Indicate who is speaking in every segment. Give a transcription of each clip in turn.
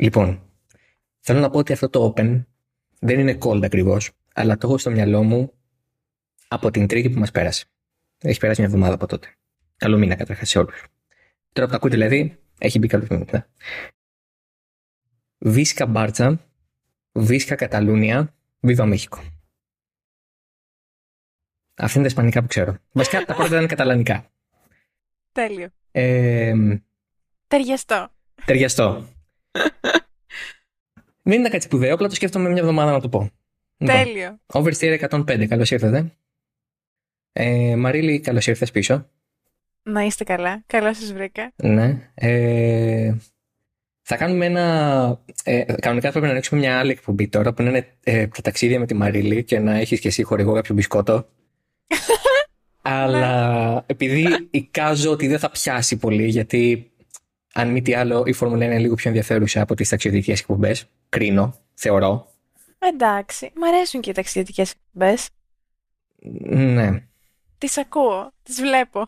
Speaker 1: Λοιπόν, θέλω να πω ότι αυτό το Open δεν είναι cold ακριβώς, αλλά το έχω στο μυαλό μου από την τρίτη που μας πέρασε. Έχει περάσει μια εβδομάδα από τότε. Καλό μήνα καταρχάς σε όλους. Τώρα που τα ακούτε δηλαδή, έχει μπει καλό μήνα. Βίσκα Μπάρτσα, Βίσκα Καταλούνια, Βίβα Μέχικο. Αυτά είναι τα ισπανικά που ξέρω. Βασικά τα πρώτα ήταν καταλανικά.
Speaker 2: Τέλειο.
Speaker 1: Ε,
Speaker 2: Ταιριαστό.
Speaker 1: ταιριαστό. Δεν είναι κάτι σπουδαίο, απλά το σκέφτομαι μια εβδομάδα να το πω. Λοιπόν,
Speaker 2: Τέλειο.
Speaker 1: Oversteer 105, καλώς ήρθατε. Ε, Μαρίλη, καλώς ήρθες πίσω.
Speaker 2: Να είστε καλά. Καλά σας βρήκα.
Speaker 1: Ναι. Ε, θα κάνουμε ένα. Ε, κανονικά πρέπει να ανοίξουμε μια άλλη εκπομπή τώρα που είναι ε, τα ταξίδια με τη Μαρίλη και να έχεις και εσύ χορηγό κάποιο μπισκότο. Αλλά επειδή εικάζω ότι δεν θα πιάσει πολύ, γιατί αν μη τι άλλο η Φόρμουλα είναι λίγο πιο ενδιαφέρουσα από τις ταξιδιωτικές εκπομπές. Κρίνω, θεωρώ.
Speaker 2: Εντάξει. Μ' αρέσουν και οι ταξιδιωτικές εκπομπές.
Speaker 1: Ναι.
Speaker 2: Τις ακούω. Τις βλέπω.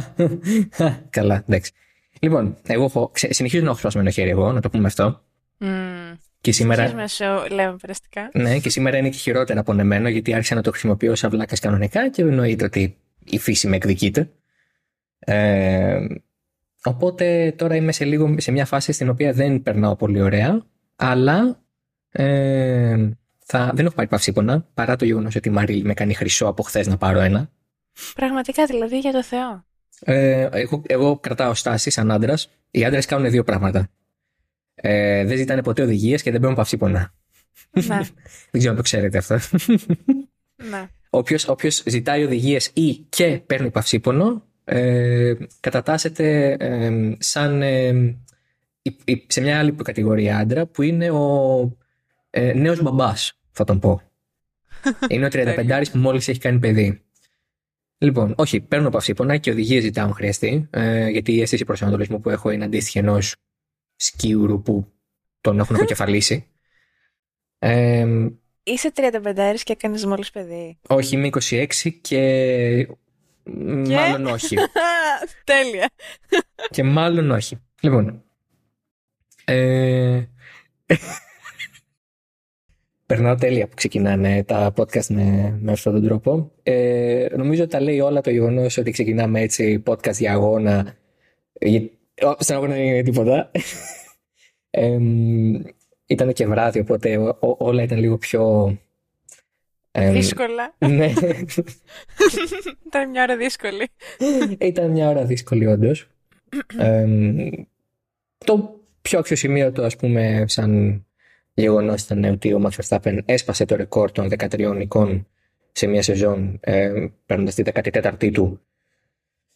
Speaker 1: Καλά, εντάξει. Λοιπόν, εγώ έχω, ξε- συνεχίζω να έχω σπασμένο χέρι εγώ, να το πούμε αυτό.
Speaker 2: Μμμ.
Speaker 1: Και σήμερα,
Speaker 2: Συνεχίζουμε σου λέμε περαστικά.
Speaker 1: ναι, και σήμερα είναι και χειρότερα από εμένα, γιατί άρχισα να το χρησιμοποιώ σαν βλάκα κανονικά και εννοείται ότι η φύση με εκδικείται. Ε, οπότε τώρα είμαι σε, λίγο, σε μια φάση στην οποία δεν περνάω πολύ ωραία, αλλά ε, θα, δεν έχω πάρει παυσίπονα, παρά το γεγονός ότι η Μαρίλη με κάνει χρυσό από χθες να πάρω ένα.
Speaker 2: Πραγματικά δηλαδή για το Θεό.
Speaker 1: Ε, εγώ, εγώ κρατάω στάση σαν άντρας. Οι άντρες κάνουν δύο πράγματα. Ε, δεν ζητάνε ποτέ οδηγίες και δεν παίρνουν παυσίπονα.
Speaker 2: ναι,
Speaker 1: δεν ξέρω αν το ξέρετε αυτό.
Speaker 2: ναι.
Speaker 1: Όποιος, όποιος ζητάει οδηγίες ή και παίρνει παυσίπονο, ε, κατατάσσεται ε, σαν ε, η- η- σε μια άλλη κατηγορία άντρα που είναι ο ε, νέος μπαμπάς, θα τον πω. είναι ο 35 που μόλις έχει κάνει παιδί. Λοιπόν, όχι, παίρνω παυσίπονα και οδηγίες ζητάω αν χρειαστεί, ε, γιατί η αίσθηση προσανατολισμού που έχω είναι αντίστοιχη ενός σκιούρου που τον έχουν αποκεφαλίσει. Ε,
Speaker 2: Είσαι 35 και έκανες μόλις παιδί.
Speaker 1: όχι, είμαι 26 και... Μάλλον όχι.
Speaker 2: Τέλεια.
Speaker 1: και μάλλον όχι. Λοιπόν. Ε... Περνάω τέλεια που ξεκινάνε τα podcast με, με αυτόν τον τρόπο. Ε, νομίζω ότι τα λέει όλα το γεγονός ότι ξεκινάμε έτσι podcast για αγώνα. Ε, Ω, Στον αγώνα δεν είναι τίποτα. Ε, ήταν και βράδυ, οπότε ό- ό- όλα ήταν λίγο πιο. Ε,
Speaker 2: Δύσκολα.
Speaker 1: ναι,
Speaker 2: Ήταν μια ώρα δύσκολη.
Speaker 1: Ήταν μια ώρα δύσκολη, όντως. το πιο αξιοσημείωτο, ας πούμε, σαν γεγονός ήταν ότι ο Max Verstappen έσπασε το ρεκόρ των 13 νικών σε μια σεζόν, ε, παίρνοντας τη 14η του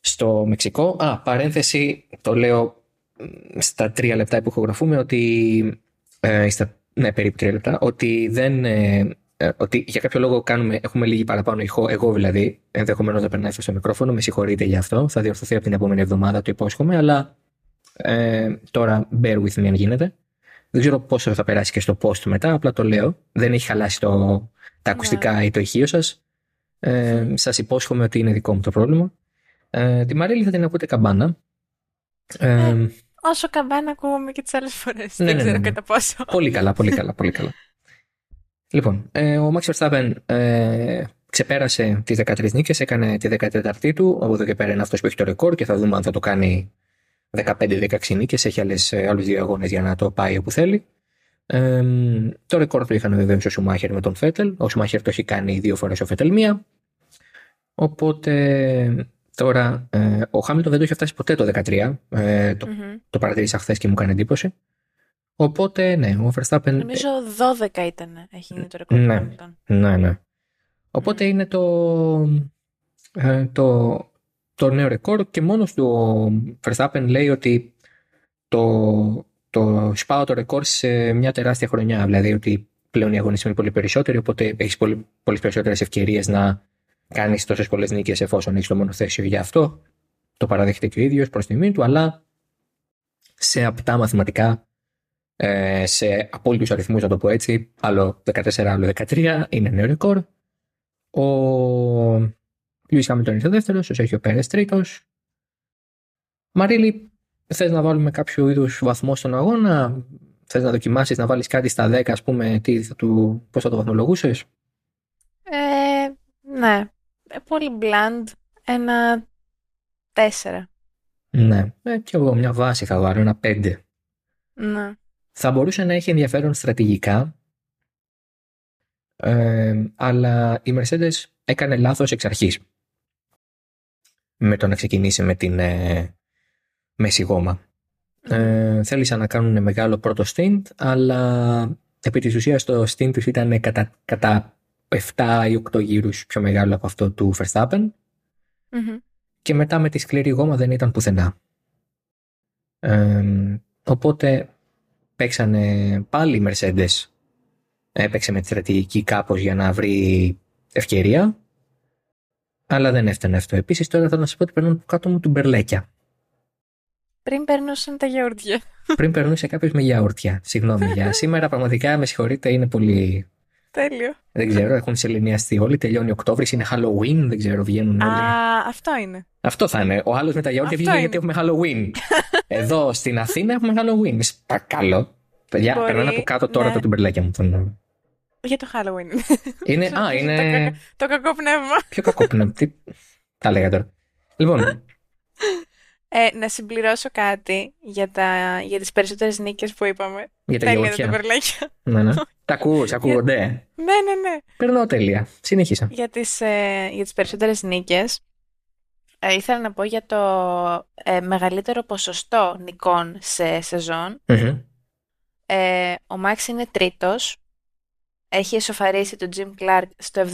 Speaker 1: στο Μεξικό. Α, παρένθεση, το λέω μ, στα τρία λεπτά που ηχογραφούμε, ότι. Ε, στα, ναι, περίπου τρία λεπτά, ότι δεν. Ε, ε, ότι για κάποιο λόγο κάνουμε, έχουμε λίγη παραπάνω ηχό, εγώ δηλαδή, ενδεχομένως να περνάει αυτό στο μικρόφωνο, με συγχωρείτε για αυτό, θα διορθωθεί από την επόμενη εβδομάδα, το υπόσχομαι, αλλά ε, τώρα bear with me αν γίνεται. Δεν ξέρω πόσο θα περάσει και στο post μετά, απλά το λέω. Δεν έχει χαλάσει το, τα ακουστικά ή το ηχείο σας. Ε, σας υπόσχομαι ότι είναι δικό μου το πρόβλημα. Ε, τη Μαρίλη θα την ακούτε καμπάνα. Ε,
Speaker 2: Όσο καμπάνα ακούγομαι και τις άλλες φορές.
Speaker 1: Ναι,
Speaker 2: Δεν
Speaker 1: ναι,
Speaker 2: ξέρω
Speaker 1: ναι, ναι.
Speaker 2: κατά πόσο.
Speaker 1: Πολύ καλά, πολύ καλά, πολύ καλά. Λοιπόν, ε, ο Max Verstappen ε, ξεπέρασε τις 13 νίκες, έκανε τη 14η του, από εδώ και πέρα είναι αυτός που έχει το ρεκόρ και θα δούμε αν θα το κάνει 15-16 νίκες, έχει άλλες, ε, άλλους δύο αγώνες για να το πάει όπου θέλει. Ε, το ρεκόρ του είχαν βεβαίως ο Σουμάχερ με τον Φέτελ, ο Σουμάχερ το έχει κάνει δύο φορές ο Φέτελ μία, οπότε τώρα ε, ο Χάμιλτον δεν το είχε φτάσει ποτέ το 13, ε, το,
Speaker 2: Μμμ.
Speaker 1: το παρατήρησα χθες και μου έκανε εντύπωση. Οπότε, ναι, ο Verstappen.
Speaker 2: Νομίζω 12 ήταν. Έχει γίνει το ρεκόρ
Speaker 1: Ναι.
Speaker 2: του Hamilton.
Speaker 1: Ναι, ναι. Οπότε είναι το, ε, το, το νέο ρεκόρ και μόνος του ο Verstappen λέει ότι το, το σπάω το ρεκόρ σε μια τεράστια χρονιά. Δηλαδή ότι πλέον οι αγωνιστές είναι πολύ περισσότεροι, οπότε έχεις πολύ, πολλές περισσότερες ευκαιρίες να κάνεις τόσες πολλές νίκες εφόσον έχεις το μονοθέσιο για αυτό. Το παραδέχεται και ο ίδιος προς τιμή του, αλλά σε απτά μαθηματικά ε, σε απόλυτους αριθμούς να το πω έτσι, άλλο 14, άλλο 13, είναι νέο ρεκόρ. Ο Λιούις Χάμιλτον ήρθε δεύτερος, ο Σέρχιο Πέρες τρίτος. Μαρίλη, θες να βάλουμε κάποιο είδους βαθμό στον αγώνα, θες να δοκιμάσεις να βάλεις κάτι στα 10, ας πούμε, τι θα του, πώς θα το βαθμολογούσες;
Speaker 2: Ε, ναι. Ε, πολύ bland. Ένα τέσσερα.
Speaker 1: Ναι, ε, και εγώ μια βάση θα βάλω, ένα 5.
Speaker 2: Ναι.
Speaker 1: Θα μπορούσε να έχει ενδιαφέρον στρατηγικά, ε, αλλά η Mercedes έκανε λάθος εξ αρχής με το να ξεκινήσει με την ε, μέση γόμα. Ε, θέλησαν να κάνουν μεγάλο πρώτο stint, αλλά επί της ουσίας το stint τους ήταν κατά, κατά 7 ή 8 γύρους πιο μεγάλο από αυτό του Verstappen
Speaker 2: Μμμ.
Speaker 1: και μετά με τη σκληρή γόμα δεν ήταν πουθενά. Ε, οπότε παίξανε πάλι η Mercedes έπαιξε με τη στρατηγική κάπως για να βρει ευκαιρία αλλά δεν έφτανε αυτό. Επίσης τώρα θα να σας πω ότι παίρνουν κάτω μου του μπερλέκια.
Speaker 2: Πριν περνούσαν τα γιαουρτιά.
Speaker 1: Πριν περνούσε κάποιος με γιαούρτια. Συγγνώμη για σήμερα, πραγματικά με συγχωρείτε, είναι πολύ.
Speaker 2: Τέλειο.
Speaker 1: Δεν ξέρω, έχουν σεληνιαστεί όλοι. Τελειώνει Οκτώβρη, είναι Halloween, δεν ξέρω, βγαίνουν όλοι.
Speaker 2: Α, αυτό είναι.
Speaker 1: Αυτό θα είναι. Ο άλλος με τα γιαούρτια
Speaker 2: Αυτό
Speaker 1: βγήκε
Speaker 2: είναι.
Speaker 1: γιατί έχουμε Halloween. Εδώ στην Αθήνα έχουμε Halloween. Σε Παρακαλώ. Παιδιά,
Speaker 2: Μπορεί,
Speaker 1: περνάνε από κάτω τώρα
Speaker 2: ναι.
Speaker 1: τα τουμπερλάκια μου. Τον-
Speaker 2: Για το Halloween.
Speaker 1: Είναι, α,
Speaker 2: Το
Speaker 1: είναι.
Speaker 2: κακα- Το κακό πνεύμα.
Speaker 1: Πιο κακό πνεύμα. Τι τα λέγα τώρα. Λοιπόν,
Speaker 2: Ε, να συμπληρώσω κάτι για, τα, για τις περισσότερες νίκες που είπαμε.
Speaker 1: για τα
Speaker 2: Τέλεια τα
Speaker 1: γιαούρτια.
Speaker 2: τουμπερλάκια.
Speaker 1: Ναι, ναι. Τα ακούς, ακούγονται.
Speaker 2: ναι, ναι, ναι.
Speaker 1: Περνάω τέλεια. Συνέχισα.
Speaker 2: Για τις, ε, για τις περισσότερες νίκες ε, ήθελα να πω για το ε, μεγαλύτερο ποσοστό νικών σε σεζόν.
Speaker 1: Μμμ.
Speaker 2: Ε, ο Μάξ είναι τρίτος. Έχει εσωφαρίσει τον Jim Clark στο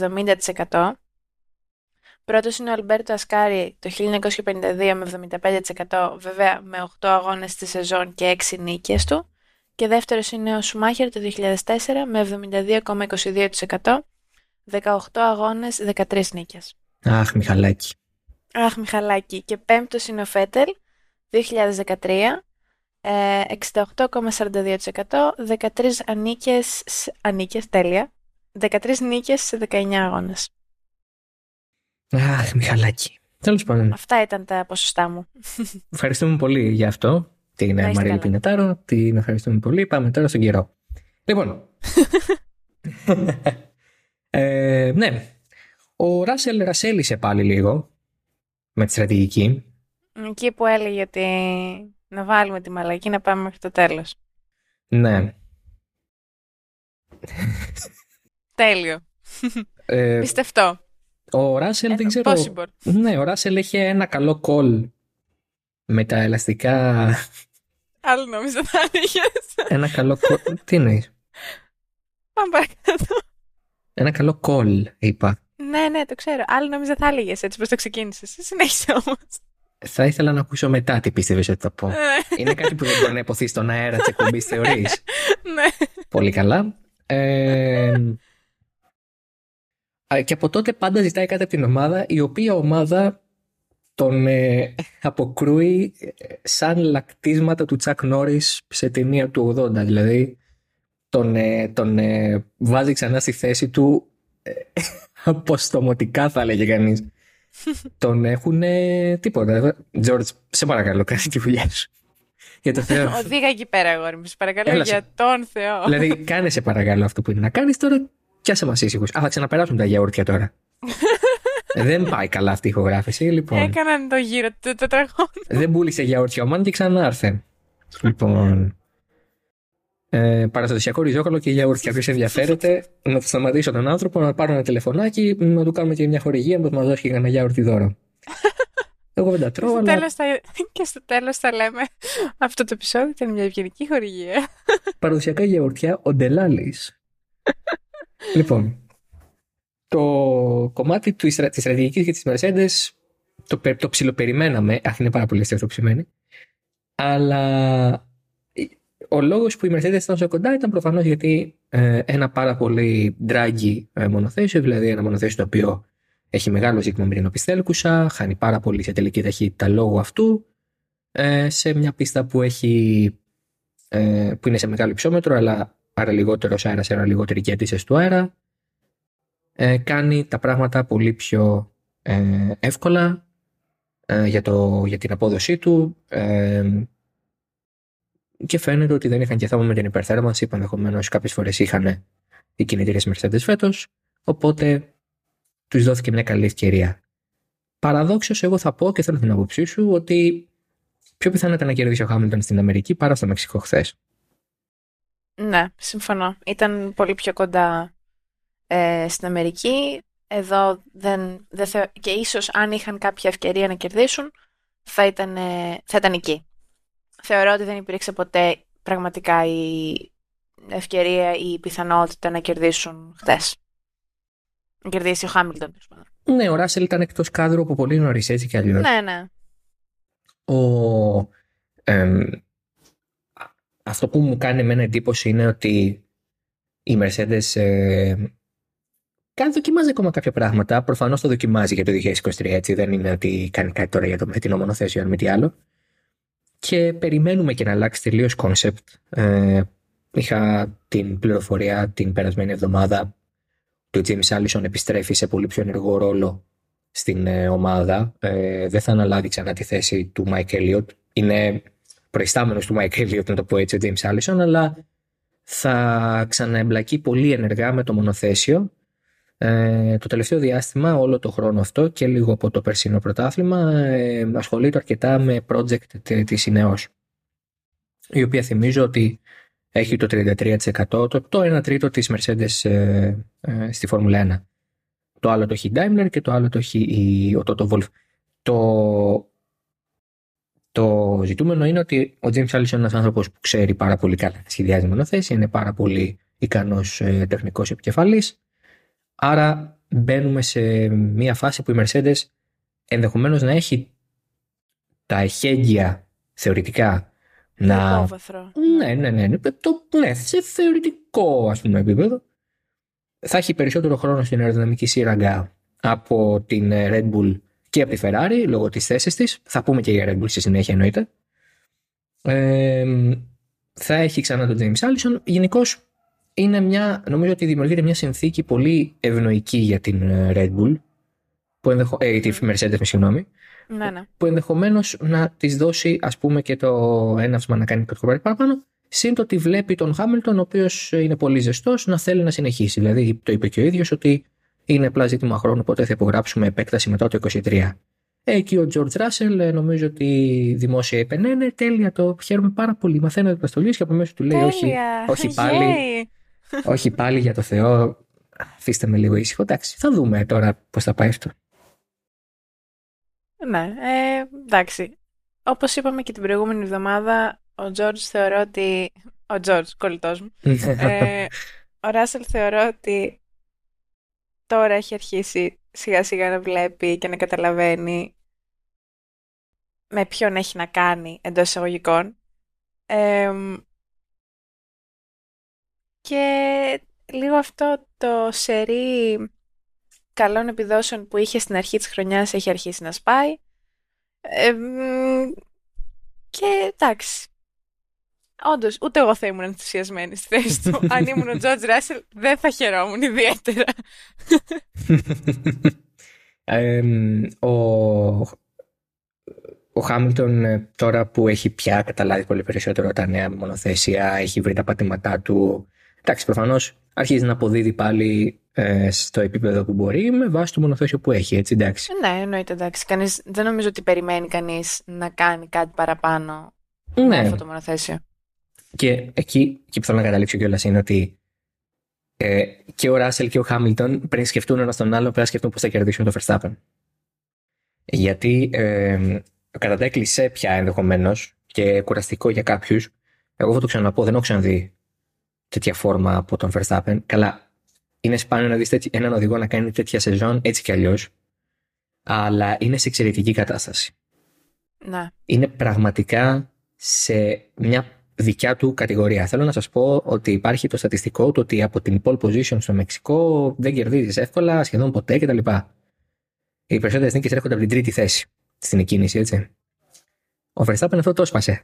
Speaker 2: 70%. Πρώτος είναι ο Αλμπέρτο Ασκάρι το 1952 με 75%, βέβαια με 8 αγώνες στη σεζόν και 6 νίκες του. Και δεύτερος είναι ο Σουμάχερ το 2004 με 72,22%, 18 αγώνες, 13 νίκες.
Speaker 1: Αχ, Μιχαλάκη.
Speaker 2: Αχ, Μιχαλάκη. Και πέμπτος είναι ο Φέτελ, 2013, ε, 68,42%, 13 ανίκες, σ- ανίκες, τέλεια, 13 νίκες σε 19 αγώνες.
Speaker 1: Αχ, Μιχαλάκη. Τέλος πάντων.
Speaker 2: Αυτά ήταν τα ποσοστά μου.
Speaker 1: Ευχαριστούμε πολύ για αυτό. Την
Speaker 2: Να
Speaker 1: ε,
Speaker 2: είστε
Speaker 1: Μαρίλη
Speaker 2: καλά.
Speaker 1: Πινετάρο. Την ευχαριστούμε πολύ. Πάμε τώρα στον καιρό. Λοιπόν. ε, ναι. Ο Ράσελ ρασέλησε πάλι λίγο με τη στρατηγική.
Speaker 2: Εκεί που έλεγε ότι να βάλουμε τη μαλακή να πάμε μέχρι το τέλος.
Speaker 1: Ναι.
Speaker 2: Τέλειο.
Speaker 1: Ε,
Speaker 2: Πιστευτό.
Speaker 1: Ο Ράσελ δεν ξέρω.
Speaker 2: Possible.
Speaker 1: Ναι, ο Ράσελ είχε ένα καλό call με τα ελαστικά.
Speaker 2: Άλλο νόμιζα θα έλεγες.
Speaker 1: ένα καλό call. Τι εννοείς;
Speaker 2: Πάμε παρακάτω.
Speaker 1: Ένα καλό call, είπα.
Speaker 2: Ναι, ναι, το ξέρω. Άλλο νόμιζα θα έλεγες έτσι πως το ξεκίνησες. Συνέχισε όμως.
Speaker 1: Θα ήθελα να ακούσω μετά τι πίστευες ότι θα πω.
Speaker 2: Ναι,
Speaker 1: Είναι κάτι που δεν μπορεί να υποθεί στον αέρα της εκπομπής, θεωρείς;
Speaker 2: ναι.
Speaker 1: Πολύ καλά. Ε, α, και από τότε πάντα ζητάει κάτι από την ομάδα, η οποία ομάδα τον ε, αποκρούει ε, σαν λακτίσματα του Τσακ Νόρις σε ταινία του 80. Δηλαδή, τον, ε, τον ε, βάζει ξανά στη θέση του ε, αποστομωτικά θα έλεγε κανείς. τον έχουν τίποτα. Τζόρτζ, σε παρακαλώ, κάνει τη δουλειά σου. Για το Θεό.
Speaker 2: Οδήγα εκεί πέρα, αγόρι μου. Σε παρακαλώ
Speaker 1: Έλα σε-
Speaker 2: για τον Θεό.
Speaker 1: δηλαδή, κάνε σε παρακαλώ αυτό που είναι να κάνεις τώρα. Πιάσε μα ήσυχου. Α, θα ξαναπεράσουν τα γιαούρτια τώρα. δεν πάει καλά αυτή η ηχογράφηση. Λοιπόν,
Speaker 2: Έκαναν το γύρο του τετραγώνου.
Speaker 1: δεν πούλησε γιαούρτια ο Μαν και ξανάρθε. Λοιπόν. Ε, παραστατικό ριζόκαλο και γιαούρτια. Ποιος ενδιαφέρεται, να το σταματήσω τον άνθρωπο, να πάρω ένα τηλεφωνάκι, να του κάνουμε και μια χορηγία, να μα δώσει και κανένα γιαούρτι δώρο. Εγώ δεν τα τρώω,
Speaker 2: Στο
Speaker 1: αλλά
Speaker 2: τέλος θα... Και στο τέλος θα λέμε αυτό το επεισόδιο ήταν μια ευγενική χορηγία.
Speaker 1: παραδοσιακά γιαουρτιά ο Ντελάλης. λοιπόν, το κομμάτι του, ιστρα- της στρατηγικής και της Mercedes το, πε- το ψιλοπεριμέναμε, αχ είναι πάρα πολύ αστείο αυτό που σημαίνει, αλλά ο λόγος που η Mercedes ήταν τόσο κοντά ήταν προφανώς γιατί ε, ένα πάρα πολύ draggy ε, μονοθέσιο, δηλαδή ένα μονοθέσιο το οποίο έχει μεγάλο ζήτημα με την οπισθέλκουσα, χάνει πάρα πολύ σε τελική ταχύτητα λόγω αυτού, ε, σε μια πίστα που έχει ε, που είναι σε μεγάλο υψόμετρο, αλλά άρα λιγότερος αέρας, άρα λιγότερη κέντηση του αέρα. Ε, κάνει τα πράγματα πολύ πιο ε, εύκολα ε, για, το, για την απόδοσή του. Ε, και φαίνεται ότι δεν είχαν και θέμα με την υπερθέρμανση που ενδεχομένως κάποιες φορές είχαν οι κινητήρες Mercedes φέτος. Οπότε τους δόθηκε μια καλή ευκαιρία. Παραδόξως, εγώ θα πω και θέλω την άποψή σου ότι πιο πιθανό ήταν να κερδίσει ο Χάμιλτον στην Αμερική παρά στο Μεξικό χθες.
Speaker 2: Ναι, συμφωνώ. Ήταν πολύ πιο κοντά ε, στην Αμερική. Εδώ δεν, δεν και ίσως αν είχαν κάποια ευκαιρία να κερδίσουν θα ήταν, θα ήταν εκεί. Θεωρώ ότι δεν υπήρξε ποτέ πραγματικά η ευκαιρία ή η πιθανότητα να κερδίσουν χθες. Να κερδίσει ο Χάμιλτον.
Speaker 1: Ναι, ο Ράσελ ήταν εκτός κάδρου από πολύ νωρίς, έτσι κι αλλιώς.
Speaker 2: Ναι, ναι.
Speaker 1: Ο, αυτό που μου κάνει εμένα εντύπωση είναι ότι η Mercedes ε, κάνει δοκιμάζει ακόμα κάποια πράγματα. Προφανώς το δοκιμάζει για το 2023, έτσι. Δεν είναι ότι κάνει κάτι τώρα για το με το μονοθέσιο, αν μη τι άλλο. Και περιμένουμε και να αλλάξει τελείως concept. Ε, είχα την πληροφορία την περασμένη εβδομάδα ότι ο James Allison επιστρέφει σε πολύ πιο ενεργό ρόλο στην ε, ομάδα. Ε, δεν θα αναλάβει ξανά τη θέση του Mike Elliott. Είναι προϊστάμενος του Mike Elliott, να το πω έτσι, ο James Allison, αλλά θα ξαναεμπλακεί πολύ ενεργά με το μονοθέσιο. Ε, το τελευταίο διάστημα, όλο το χρόνο αυτό και λίγο από το περσίνο πρωτάθλημα, ε, ασχολείται αρκετά με project της Ινεός, η οποία θυμίζω ότι έχει το 33%, το, το 1 τρίτο της Mercedes ε, ε, στη Φόρμουλα 1. Το άλλο το έχει η Daimler και το άλλο το έχει η, ο Toto Wolf. Το, το ζητούμενο είναι ότι ο James Allison είναι ένας άνθρωπος που ξέρει πάρα πολύ καλά να σχεδιάζεις μονοθέση, είναι πάρα πολύ ικανός ε, τεχνικός επικεφαλής. Άρα μπαίνουμε σε μια φάση που η Mercedes ενδεχομένως να έχει τα εχέγγυα θεωρητικά να... Ναι, ναι, ναι, ναι, το, ναι, σε θεωρητικό ας πούμε επίπεδο. Θα έχει περισσότερο χρόνο στην αεροδυναμική σύραγγα από την ε, Red Bull και από τη Ferrari λόγω της θέσης της. Θα πούμε και για Red Bull στη συνέχεια εννοείται. Ε, θα έχει ξανά τον James Allison. Γενικώς είναι μια, νομίζω ότι δημιουργείται μια συνθήκη πολύ ευνοϊκή για την ε, Red Bull, που ενδεχο... ε, τη Mercedes, με συγγνώμη,
Speaker 2: ναι, ναι.
Speaker 1: που ενδεχομένως να της δώσει ας πούμε και το έναυσμα να κάνει κάτι παραπάνω, Συν το ότι βλέπει τον Χάμιλτον, ο οποίος είναι πολύ ζεστός, να θέλει να συνεχίσει. Δηλαδή, το είπε και ο ίδιος ότι είναι απλά ζήτημα χρόνου, οπότε θα υπογράψουμε επέκταση μετά το 23. Εκεί ο Τζορτζ Ράσελ νομίζω ότι δημόσια είπε: Ναι, ναι, τέλεια, το χαίρομαι πάρα πολύ. Μαθαίνω επιστολή και από μέσα του λέει: Όχι, όχι πάλι. όχι πάλι για το Θεό. Αφήστε με λίγο ήσυχο. Εντάξει, θα δούμε τώρα πώς θα πάει αυτό.
Speaker 2: Ναι, ε, εντάξει. Όπως είπαμε και την προηγούμενη εβδομάδα, ο Τζόρτζ θεωρώ ότι... Ο Τζόρτζ, κολλητός μου. ε, ο Ράσελ θεωρώ ότι τώρα έχει αρχίσει σιγά σιγά να βλέπει και να καταλαβαίνει με ποιον έχει να κάνει εντός εισαγωγικών. και λίγο αυτό το σερί καλών επιδόσεων που είχε στην αρχή της χρονιάς έχει αρχίσει να σπάει. και εντάξει, Όντως, ούτε εγώ θα ήμουν ενθουσιασμένη στη θέση του. Αν ήμουν ο Τζορτζ Ράσελ, δεν θα χαιρόμουν ιδιαίτερα.
Speaker 1: ο, ο Χάμιλτον ε, τώρα που έχει πια καταλάβει πολύ περισσότερο τα νέα μονοθέσια, έχει βρει τα πατήματά του. Εντάξει, προφανώς αρχίζει να αποδίδει πάλι ε, στο επίπεδο που μπορεί με βάση το μονοθέσιο που έχει, έτσι εντάξει.
Speaker 2: Ναι, εννοείται εντάξει. Κανείς, δεν νομίζω ότι περιμένει κανείς να κάνει κάτι παραπάνω ναι. με αυτό το μονοθέσιο.
Speaker 1: Και εκεί, εκεί που θέλω να καταλήξω κιόλας είναι ότι ε, και ο Ράσελ και ο Χάμιλτον πριν σκεφτούν ένα τον άλλο πρέπει να σκεφτούν πώς θα κερδίσουν το Verstappen. Γιατί ε, κατά τα κλεισέ πια ενδεχομένως και κουραστικό για κάποιους, εγώ θα το ξαναπώ, δεν έχω ξαναδεί τέτοια φόρμα από τον Verstappen. Καλά, είναι σπάνιο να δεις έναν οδηγό να κάνει τέτοια σεζόν έτσι κι αλλιώς, αλλά είναι σε εξαιρετική κατάσταση.
Speaker 2: Να.
Speaker 1: Είναι πραγματικά σε μια δικιά του κατηγορία. Θέλω να σας πω ότι υπάρχει το στατιστικό του ότι από την pole position στο Μεξικό δεν κερδίζεις εύκολα, σχεδόν ποτέ κτλ. Οι περισσότερες νίκες έρχονται από την τρίτη θέση στην εκκίνηση, έτσι. Ο Verstappen αυτό το έσπασε.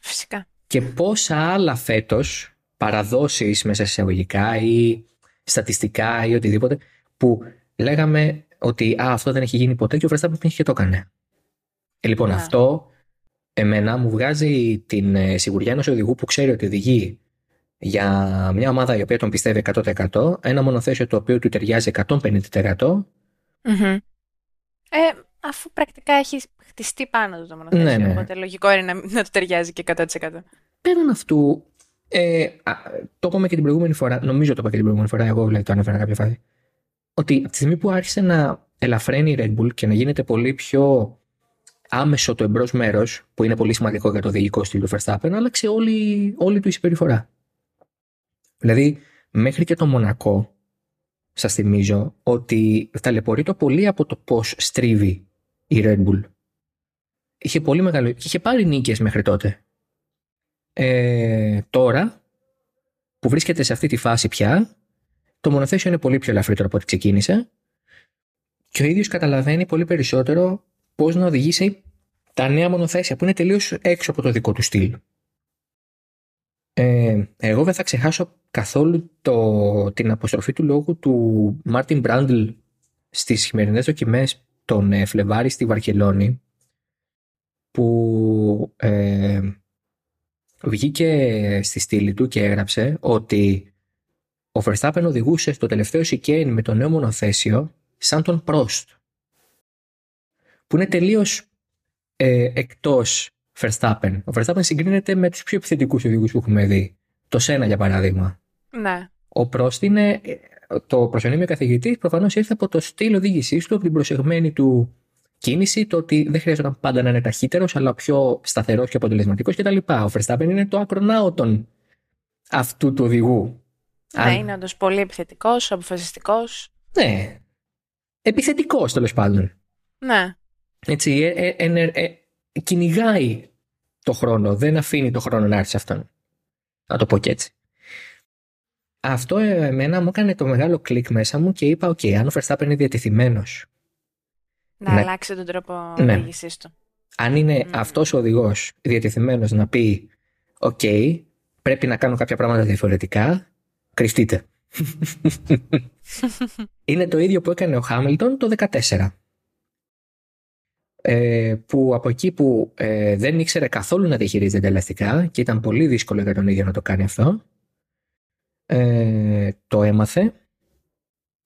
Speaker 2: Φυσικά.
Speaker 1: Και πόσα άλλα φέτος παραδόσεις μέσα σε εισαγωγικά ή στατιστικά ή οτιδήποτε που λέγαμε ότι α, αυτό δεν έχει γίνει ποτέ και ο Verstappen είχε και το έκανε. Ε, λοιπόν, ναι. αυτό εμένα μου βγάζει την ε, σιγουριά ενός οδηγού που ξέρει ότι οδηγεί για μια ομάδα η οποία τον πιστεύει 100%, ένα μονοθέσιο το οποίο του ταιριάζει 150%.
Speaker 2: mm Ε, αφού πρακτικά έχεις χτιστεί πάνω του το μονοθέσιο, ναι, ναι. οπότε λογικό είναι να, να του ταιριάζει και 100%.
Speaker 1: Πέραν αυτού, ε, το είπαμε και την προηγούμενη φορά, νομίζω το είπα και την προηγούμενη φορά, εγώ δηλαδή το ανέφερα κάποια φάση, ότι από τη στιγμή που άρχισε να ελαφραίνει η Red Bull και να γίνεται πολύ πιο άμεσο το εμπρός μέρος, που είναι πολύ σημαντικό για το οδηγικό στυλ του Verstappen, άλλαξε όλη, όλη του η συμπεριφορά. Δηλαδή, μέχρι και το Μονακό, σας θυμίζω, ότι ταλαιπωρεί πολύ από το πώς στρίβει η Red Bull. Είχε πολύ μεγάλο. είχε πάρει νίκες μέχρι τότε. Ε, τώρα, που βρίσκεται σε αυτή τη φάση πια, το μονοθέσιο είναι πολύ πιο ελαφρύτερο από ό,τι ξεκίνησε και ο ίδιος καταλαβαίνει πολύ περισσότερο πώς να οδηγήσει τα νέα μονοθέσια που είναι τελείως έξω από το δικό του στυλ. Ε, εγώ δεν θα ξεχάσω καθόλου το, την αποστροφή του λόγου του Μάρτιν Μπράντλ στις χειμερινές δοκιμές τον ε, Φλεβάρη στη Βαρκελόνη που ε, βγήκε στη στήλη του και έγραψε ότι ο Verstappen οδηγούσε στο τελευταίο σικέιν με το νέο μονοθέσιο σαν τον Prost που είναι τελείως ε, εκτός Verstappen. Ο Verstappen συγκρίνεται με τους πιο επιθετικούς οδηγούς που έχουμε δει. Το Σένα για παράδειγμα.
Speaker 2: Ναι.
Speaker 1: Ο Prost είναι ε, το προσωνύμιο καθηγητή προφανώς ήρθε από το στυλ οδήγησής του, από την προσεγμένη του κίνηση, το ότι δεν χρειάζεται πάντα να είναι ταχύτερος, αλλά πιο σταθερός και αποτελεσματικός κτλ. Ο Verstappen είναι το ακρονάωτον αυτού του οδηγού.
Speaker 2: Ναι, Αν... είναι όντως πολύ επιθετικός, αποφασιστικός.
Speaker 1: Ναι. Επιθετικός τέλος πάντων.
Speaker 2: Ναι.
Speaker 1: Έτσι, ε, ε, ε, ε, κυνηγάει το χρόνο, δεν αφήνει το χρόνο να έρθει σε αυτόν. Να το πω και έτσι. Αυτό εμένα μου έκανε το μεγάλο κλικ μέσα μου και είπα: OK, αν ο Verstappen είναι διατεθειμένος.
Speaker 2: Να ναι. αλλάξει τον τρόπο ναι. του.
Speaker 1: Αν είναι mm. αυτός ο οδηγός διατεθειμένος να πει: OK, πρέπει να κάνω κάποια πράγματα διαφορετικά, κρυφτείτε. είναι το ίδιο που έκανε ο Χάμιλτον το 2014. Ε, που από εκεί που ε, δεν ήξερε καθόλου να διαχειρίζεται ελαστικά και ήταν πολύ δύσκολο για τον ίδιο να το κάνει αυτό, ε, το έμαθε,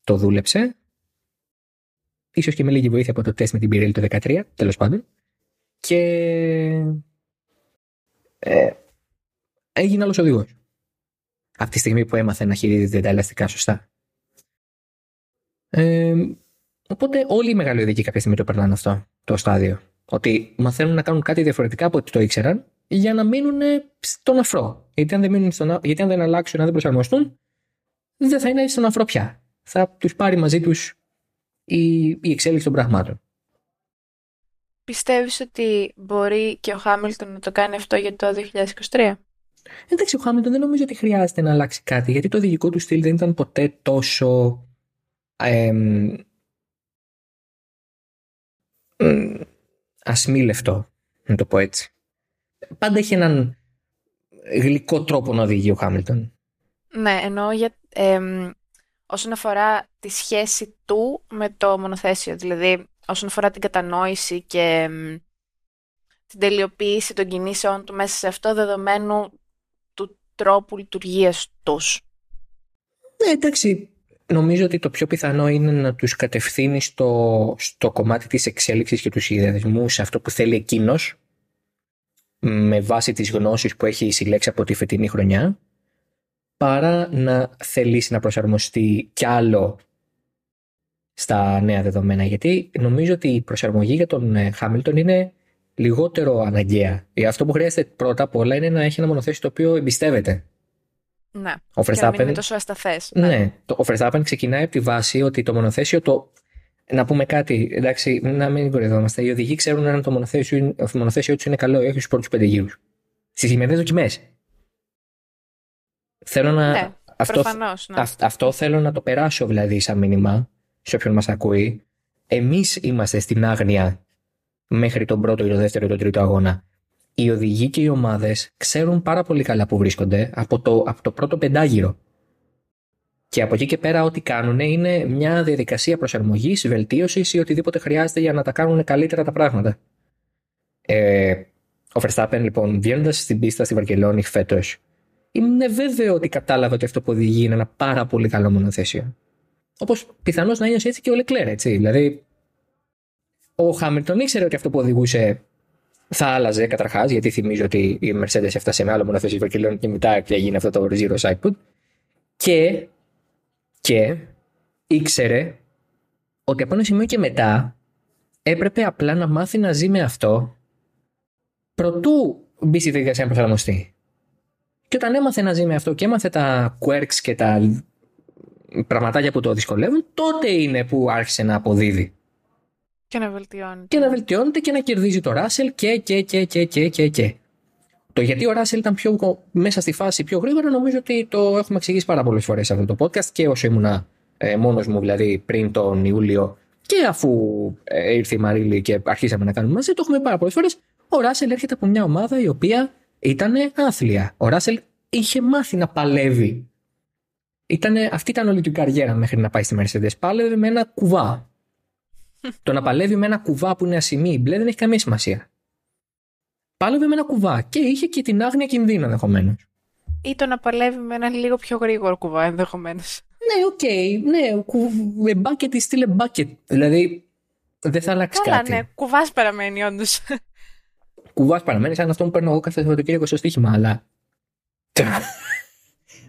Speaker 1: το δούλεψε, ίσως και με λίγη βοήθεια από το τεστ με την Pirelli το 2013, τέλος πάντων, και ε, έγινε άλλος οδηγός. Από τη στιγμή που έμαθε να χειρίζεται τα ελαστικά σωστά. Ε, οπότε όλοι οι μεγάλοι οδηγοί κάποια στιγμή το περνάνε αυτό το στάδιο. Ότι μαθαίνουν να κάνουν κάτι διαφορετικά από ό,τι το ήξεραν για να μείνουν στον αφρό. Γιατί αν δεν, μείνουν στον, γιατί αν δεν αλλάξουν, αν δεν προσαρμοστούν, δεν θα είναι στον αφρό πια. Θα τους πάρει μαζί τους η, η εξέλιξη των πραγμάτων.
Speaker 2: Πιστεύεις ότι μπορεί και ο Χάμιλτον να το κάνει αυτό για το 2023?
Speaker 1: Εντάξει, ο Χάμιλτον δεν νομίζω ότι χρειάζεται να αλλάξει κάτι, γιατί το οδηγικό του στυλ δεν ήταν ποτέ τόσο ε, ασμίλευτο, να το πω έτσι. Πάντα έχει έναν γλυκό τρόπο να οδηγεί ο Χάμιλτον.
Speaker 2: Ναι, εννοώ για, όσον αφορά τη σχέση του με το μονοθέσιο. Δηλαδή, όσον αφορά την κατανόηση και την τελειοποίηση των κινήσεων του μέσα σε αυτό δεδομένου του τρόπου λειτουργίας τους.
Speaker 1: Ναι, εντάξει, νομίζω ότι το πιο πιθανό είναι να τους κατευθύνεις στο, στο κομμάτι της εξέλιξης και τους συνδεδισμού σε αυτό που θέλει εκείνος με βάση τις γνώσεις που έχει συλλέξει από τη φετινή χρονιά παρά να θελήσει να προσαρμοστεί κι άλλο στα νέα δεδομένα. Γιατί νομίζω ότι η προσαρμογή για τον ε, Χάμιλτον είναι λιγότερο αναγκαία. Αυτό που χρειάζεται πρώτα απ' όλα είναι να έχει ένα μονοθέσιο το οποίο εμπιστεύεται.
Speaker 2: Ναι. Ο Verstappen, να μην είναι τόσο ασταθές.
Speaker 1: Ναι. ναι. Το, ο Verstappen ξεκινάει από τη βάση ότι το μονοθέσιο το. Να πούμε κάτι, εντάξει, να μην κορυδόμαστε. Οι οδηγοί ξέρουν αν το μονοθέσιο, το μονοθέσιο τους είναι καλό ή όχι στους πρώτους πέντε γύρους. Στις σημερινές δοκιμές. Θέλω να.
Speaker 2: Ναι, αυτό, προφανώς, ναι.
Speaker 1: αυτό θέλω να το περάσω δηλαδή σαν μήνυμα σε όποιον μας ακούει. Εμείς είμαστε στην άγνοια μέχρι τον πρώτο ή τον δεύτερο ή τον τρίτο αγώνα οι οδηγοί και οι ομάδες ξέρουν πάρα πολύ καλά που βρίσκονται από το, από το πρώτο πεντάγυρο. Και από εκεί και πέρα, ό,τι κάνουν είναι μια διαδικασία προσαρμογής, βελτίωσης ή οτιδήποτε χρειάζεται για να τα κάνουν καλύτερα τα πράγματα. Ε, Ο Verstappen, λοιπόν, βγαίνοντας στην πίστα στη Βαρκελόνη φέτος, είναι βέβαιο ότι κατάλαβε ότι αυτό που οδηγεί είναι ένα πάρα πολύ καλό μονοθέσιο. Όπως πιθανώς να ένιωσε έτσι και ο Λεκλέρ, έτσι. Δηλαδή, ο Χάμιλτον ήξερε ότι αυτό που οδηγούσε θα άλλαζε καταρχάς, γιατί θυμίζω ότι η Mercedes έφτασε με άλλο μονοθέσιο Βαρκελόνη και μετά έγινε αυτό το Zero Sidepod. Και, και ήξερε ότι από ένα σημείο και μετά έπρεπε απλά να μάθει να ζει με αυτό προτού μπει στη διαδικασία να προσαρμοστεί. Και όταν έμαθε να ζει με αυτό και έμαθε τα quirks και τα πραγματάκια που το δυσκολεύουν, τότε είναι που άρχισε να αποδίδει.
Speaker 2: Και να βελτιώνεται.
Speaker 1: Και να βελτιώνεται και να κερδίζει το Ράσελ και, και, και, και, και, και, και. Το γιατί ο Ράσελ ήταν πιο μέσα στη φάση πιο γρήγορα, νομίζω ότι το έχουμε εξηγήσει πάρα πολλές φορές σε αυτό το podcast και όσο ήμουνα ε, μόνος μου, δηλαδή πριν τον Ιούλιο και αφού ε, ήρθε η Μαρίλη και αρχίσαμε να κάνουμε μαζί, το έχουμε πάρα πολλές φορές. Ο Ράσελ έρχεται από μια ομάδα η οποία ήταν άθλια. Ο Ράσελ είχε μάθει να παλεύει. Ήτανε, αυτή ήταν όλη του καριέρα μέχρι να πάει στη Mercedes. Πάλευε με ένα κουβά. Το να παλεύει με ένα κουβά που είναι ασημή μπλε δεν έχει καμία σημασία. Πάλευε με ένα κουβά και είχε και την άγνοια κινδύνου ενδεχομένως.
Speaker 2: Ή το να παλεύει με ένα λίγο πιο γρήγορο κουβά ενδεχομένως.
Speaker 1: Ναι, ok. Okay, ναι, με bucket is still a bucket. Δηλαδή δεν θα αλλάξει
Speaker 2: Καλά,
Speaker 1: κάτι.
Speaker 2: ναι, κουβάς παραμένει όντως.
Speaker 1: Κουβάς παραμένει σαν αυτό που παίρνω εγώ κάθε Σαββατοκύριακο στο στοίχημα, αλλά.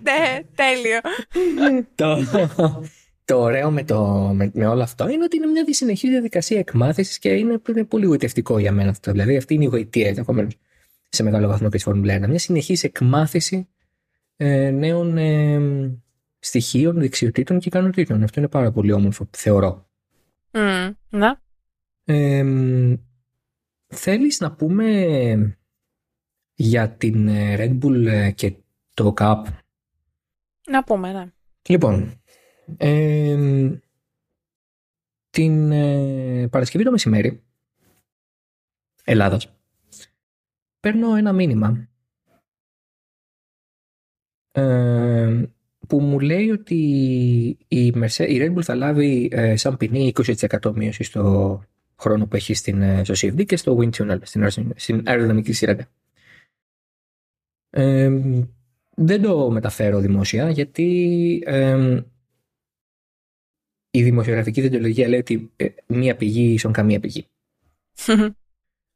Speaker 2: ναι, τέλειο.
Speaker 1: το, το ωραίο με, το, με, με, όλο αυτό είναι ότι είναι μια συνεχή διαδικασία εκμάθησης και είναι, είναι πολύ γοητευτικό για μένα αυτό. Δηλαδή, αυτή είναι η γοητεία ενδεχομένως σε μεγάλο βαθμό και της Φόρμουλα 1. Μια συνεχής εκμάθηση ε, νέων ε, στοιχείων, δεξιοτήτων και ικανοτήτων. Αυτό είναι πάρα πολύ όμορφο, θεωρώ.
Speaker 2: Mm, να.
Speaker 1: Ε, θέλεις να πούμε για την ε, Red Bull ε, και το Cup;
Speaker 2: Να πούμε, ναι.
Speaker 1: Λοιπόν, ε, την ε, Παρασκευή το μεσημέρι, Ελλάδας, παίρνω ένα μήνυμα ε, που μου λέει ότι η, Mercedes, η Red Bull θα λάβει ε, σαν ποινή 20% μείωση στο χρόνο που έχει στην, ε, στο CFD και στο Wind Tunnel, στην, στην αεροδυναμική σειρά. Ε, δεν το μεταφέρω δημόσια γιατί ε, η δημοσιογραφική διοντολογία λέει ότι ε, μία πηγή ίσον καμία πηγή.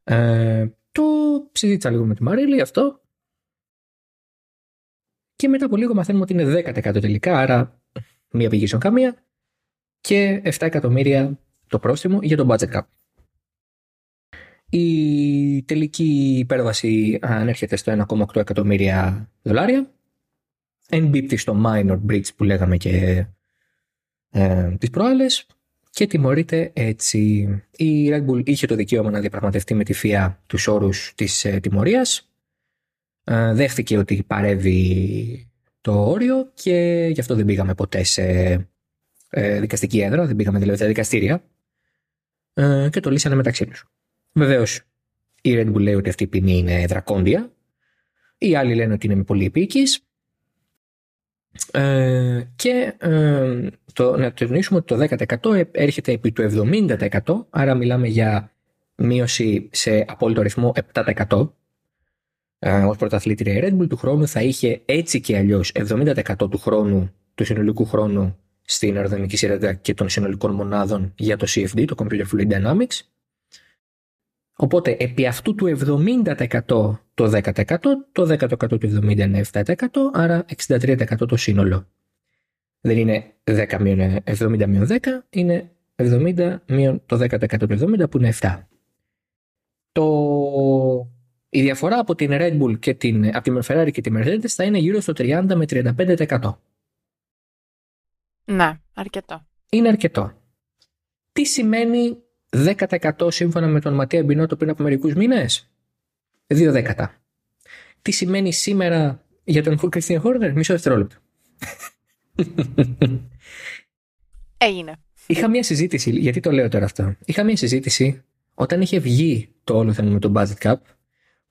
Speaker 1: ε, το συζήτησα λίγο με τη Μαρίλη αυτό και μετά από λίγο μαθαίνουμε ότι είναι 10% τελικά, άρα μία πηγή ίσον καμία και 7 εκατομμύρια το πρόστιμο για το budget cap. Η τελική υπέρβαση ανέρχεται στο 1,8 εκατομμύρια δολάρια. Εμπίπτει στο minor breach που λέγαμε και ε, τις προάλλες και τιμωρείται έτσι. Η Red Bull είχε το δικαίωμα να διαπραγματευτεί με τη FIA τους όρους της ε, τιμωρίας. Ε, δέχτηκε ότι παρεύει το όριο και γι' αυτό δεν πήγαμε ποτέ σε ε, δικαστική έδρα, δεν πήγαμε δηλαδή στα δικαστήρια ε, και το λύσανε μεταξύ τους. Βεβαίως, η Red Bull λέει ότι αυτή η ποινή είναι δρακόντια. Οι άλλοι λένε ότι είναι με πολύ επίκης. Ε, και ε, το, να τονίσουμε ότι το 10% έρχεται επί του 70%, άρα μιλάμε για μείωση σε απόλυτο αριθμό 7%. Ε, ως πρωταθλήτρια η Red Bull του χρόνου θα είχε έτσι και αλλιώς 70% του χρόνου, του συνολικού χρόνου στην αεροδυναμική σειρά και των συνολικών μονάδων για το CFD, το Computer Fluid Dynamics. Οπότε επί αυτού του 70% το 10%, το 10% του 70% είναι 7%, άρα 63% το σύνολο. Δεν είναι 10 70 10, είναι 70 μείον το 10% του 70 που είναι 7. Το... Η διαφορά από την Red Bull και την, από την Ferrari και τη Mercedes θα είναι γύρω στο 30 με 35%.
Speaker 2: Ναι, αρκετό.
Speaker 1: Είναι αρκετό. Τι σημαίνει 10% σύμφωνα με τον Ματία Μπινότο πριν από μερικούς μήνες; Δύο δέκατα. Τι σημαίνει σήμερα για τον Κριστιαν Χόρνερ, μισό δευτερόλεπτο.
Speaker 2: Έγινε.
Speaker 1: Είχα μια συζήτηση, γιατί το λέω τώρα αυτό. Είχα μια συζήτηση όταν είχε βγει το όλο θέμα με τον Budget Cup,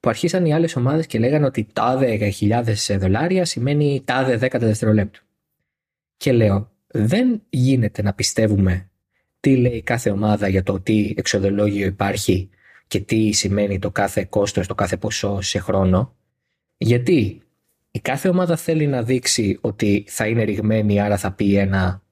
Speaker 1: που αρχίσαν οι άλλες ομάδες και λέγανε ότι τάδε χιλιάδε δολάρια σημαίνει τάδε δέκατα δευτερολέπτου. Και λέω, δεν γίνεται να πιστεύουμε τι λέει κάθε ομάδα για το τι εξοδολόγιο υπάρχει και τι σημαίνει το κάθε κόστος, το κάθε ποσό σε χρόνο. Γιατί η κάθε ομάδα θέλει να δείξει ότι θα είναι ρηγμένη, άρα θα πει ένα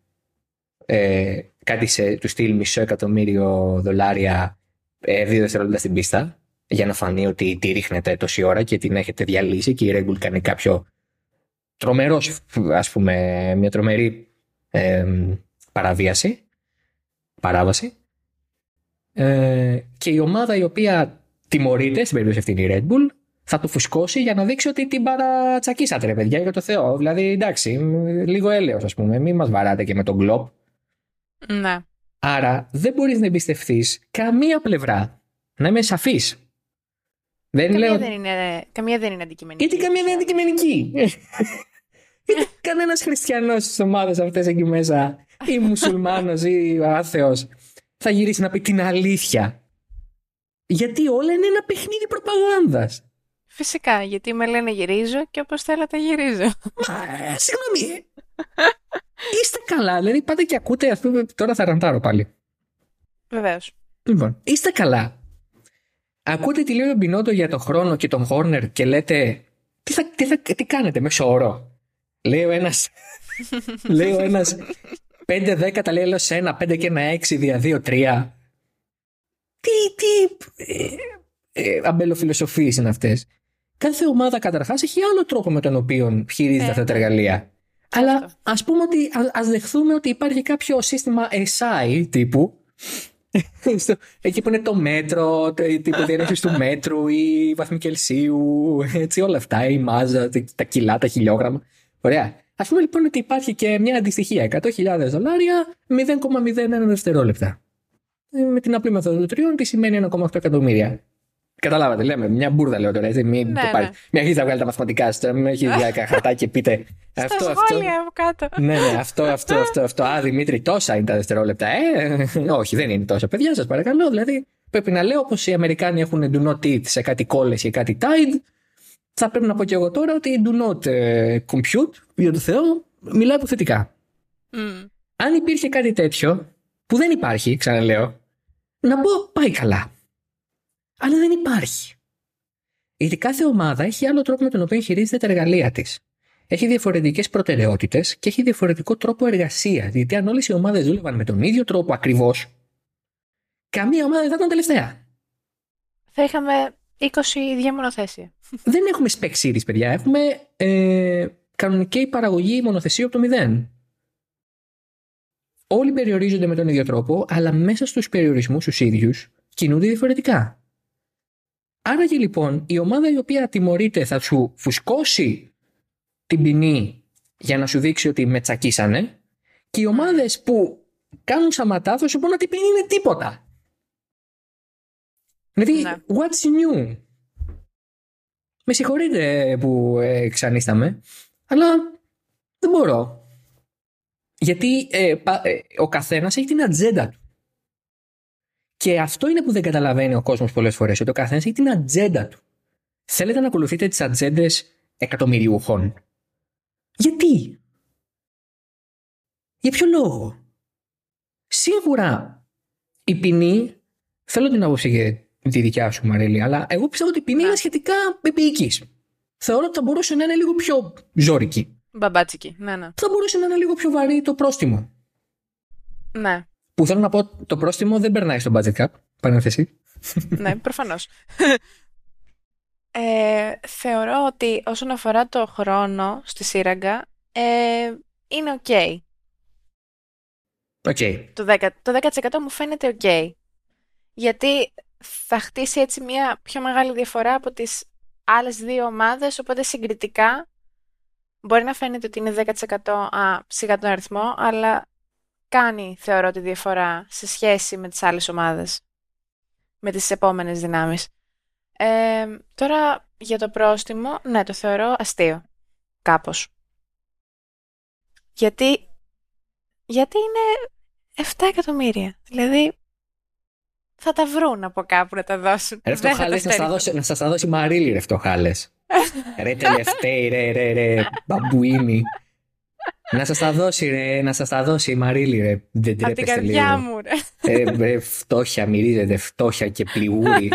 Speaker 1: ε, κάτι σε, του στυλ μισό εκατομμύριο δολάρια ε, δύο δευτερόλεπτα στην πίστα για να φανεί ότι τη ρίχνετε τόση ώρα και την έχετε διαλύσει και η Red Bull κάνει κάποιο τρομερό, ας πούμε, μια τρομερή ε, παραβίαση, παράβαση. Ε, και η ομάδα η οποία τιμωρείται, στην περίπτωση αυτή είναι η Red Bull, θα το φουσκώσει για να δείξει ότι την παρατσακίσατε, ρε παιδιά, για το Θεό. Δηλαδή, εντάξει, λίγο έλεος, ας πούμε. Μην μας βαράτε και με τον γκλόπ.
Speaker 2: Ναι.
Speaker 1: Άρα δεν μπορείς να εμπιστευτείς καμία πλευρά. Να είμαι σαφής.
Speaker 2: Δεν καμία, λέω... δεν είναι, καμία δεν είναι αντικειμενική.
Speaker 1: Γιατί καμία δεν είναι αντικειμενική; Γιατί κανένας χριστιανός στις ομάδες αυτές εκεί μέσα, ή μουσουλμάνος ή άθεος, θα γυρίσει να πει την αλήθεια. Γιατί όλα είναι ένα παιχνίδι προπαγάνδας.
Speaker 2: Φυσικά, γιατί με λένε γυρίζω και όπως θέλετε γυρίζω.
Speaker 1: Ε, συγγνώμη. Είστε καλά, δηλαδή πάτε και ακούτε, ας πούμε, τώρα θα ραντάρω πάλι.
Speaker 2: Βεβαίως.
Speaker 1: Λοιπόν, είστε καλά. Ακούτε τι λέει ο Μπινότο για τον χρόνο και τον Χόρνερ και λέτε τι, θα, τι, θα, τι κάνετε μέσω όρο. Λέει ο ένας, λέει ο ένας 5-10 τα λέει σε ένα, 5 και ένα 6 δια 2-3. Τι, τι ε, ε, αμπελοφιλοσοφίες είναι αυτές. Κάθε ομάδα καταρχάς έχει άλλο τρόπο με τον οποίο χειρίζεται ε, αυτά τα εργαλεία. Αλλά ας πούμε ότι ας δεχθούμε ότι υπάρχει κάποιο σύστημα SI τύπου εκεί που είναι το μέτρο, το τύπο διένεξη του μέτρου ή βαθμού Κελσίου, έτσι όλα αυτά, η μάζα, τα κιλά, τα χιλιόγραμμα. Ωραία. Α πούμε λοιπόν ότι υπάρχει και μια αντιστοιχεία 100.000 δολάρια 0,01 δευτερόλεπτα. Ε, με την απλή μεθόδο του τριών τι σημαίνει 1,8 εκατομμύρια. Καταλάβατε, λέμε. Μια μπουρδα λέω τώρα. Έτσι, μην ναι, το πάρει. Ναι. Μια αρχή θα βγάλει τα μαθηματικά σα. Μην έχει διάκα χαρτά και πείτε.
Speaker 2: αυτό, αυτό. από κάτω.
Speaker 1: Ναι, ναι, αυτό, αυτό, αυτό, αυτό. Α, Δημήτρη, τόσα είναι τα δευτερόλεπτα. Ε, όχι, δεν είναι τόσα. Παιδιά, σας παρακαλώ. Δηλαδή, πρέπει να λέω όπω οι Αμερικάνοι έχουν do not eat σε κάτι κόλλες ή κάτι tide. Θα πρέπει να πω και εγώ τώρα ότι do not ε, compute, για το Θεό, μιλάω υποθετικά. Mm. Αν υπήρχε κάτι τέτοιο, που δεν υπάρχει, ξαναλέω, να πω πάει καλά αλλά δεν υπάρχει. Γιατί κάθε ομάδα έχει άλλο τρόπο με τον οποίο χειρίζεται τα εργαλεία της. Έχει διαφορετικές προτεραιότητες και έχει διαφορετικό τρόπο εργασίας. Γιατί αν όλες οι ομάδες δούλευαν με τον ίδιο τρόπο ακριβώς, καμία ομάδα δεν θα ήταν τελευταία.
Speaker 2: Θα είχαμε 20 ίδια μονοθέσια.
Speaker 1: Δεν έχουμε spec series, παιδιά. Έχουμε ε, κανονική παραγωγή μονοθεσίου από το μηδέν. Όλοι περιορίζονται με τον ίδιο τρόπο, αλλά μέσα στους περιορισμούς τους ίδιους κινούνται διαφορετικά. Άραγε λοιπόν η ομάδα η οποία τιμωρείται θα σου φουσκώσει την ποινή για να σου δείξει ότι με τσακίσανε και οι ομάδες που κάνουν σαματά θα σου πούνε ότι η ποινή είναι τίποτα. Δηλαδή, ναι. what's new? Με συγχωρείτε που εξανίσταμε, αλλά δεν μπορώ. Γιατί ε, ε, ο καθένας έχει την ατζέντα του. Και αυτό είναι που δεν καταλαβαίνει ο κόσμος πολλές φορές, ότι ο καθένας έχει την ατζέντα του. Θέλετε να ακολουθείτε τις ατζέντες εκατομμυριούχων. Γιατί; Για ποιο λόγο; Σίγουρα η ποινή, θέλω την άποψη για τη δικιά σου Μαρέλη, αλλά εγώ πιστεύω ότι η ποινή είναι σχετικά επίοικη. Θεωρώ ότι θα μπορούσε να είναι λίγο πιο ζώρικη.
Speaker 2: Μπαμπάτσικη, ναι, ναι.
Speaker 1: Θα μπορούσε να είναι λίγο πιο βαρύ το πρόστιμο.
Speaker 2: Ναι.
Speaker 1: Που θέλω να πω, το πρόστιμο δεν περνάει στο budget cap. Παρένθεση.
Speaker 2: ναι, προφανώς. Ε, θεωρώ ότι όσον αφορά το χρόνο στη σύραγγα, ε, είναι ok.
Speaker 1: Okay.
Speaker 2: Το 10%, το 10% μου φαίνεται ok. Γιατί θα χτίσει έτσι μια πιο μεγάλη διαφορά από τις άλλες δύο ομάδες, οπότε συγκριτικά μπορεί να φαίνεται ότι είναι 10% α, σιγά τον αριθμό, αλλά κάνει, θεωρώ, τη διαφορά σε σχέση με τις άλλες ομάδες, με τις επόμενες δυνάμεις. Ε, τώρα, για το πρόστιμο, ναι, το θεωρώ αστείο, κάπως. Γιατί, γιατί είναι 7 εκατομμύρια. Δηλαδή, θα τα βρουν από κάπου να τα δώσουν.
Speaker 1: Ρε φτωχάλες, να, δώσει, να σας τα δώσει Μαρίλη ρε φτωχάλες. ρε τελευταίοι, ρε, ρε, ρε, μπαμπουίνι. Να σας τα δώσει, ρε, να σας τα δώσει η Μαρίλη, ρε. Δεν
Speaker 2: Από την
Speaker 1: τρέπεστε
Speaker 2: καρδιά
Speaker 1: λίγο.
Speaker 2: μου, ρε.
Speaker 1: Ε, ε, φτώχεια, μυρίζετε φτώχεια και πληγούρι.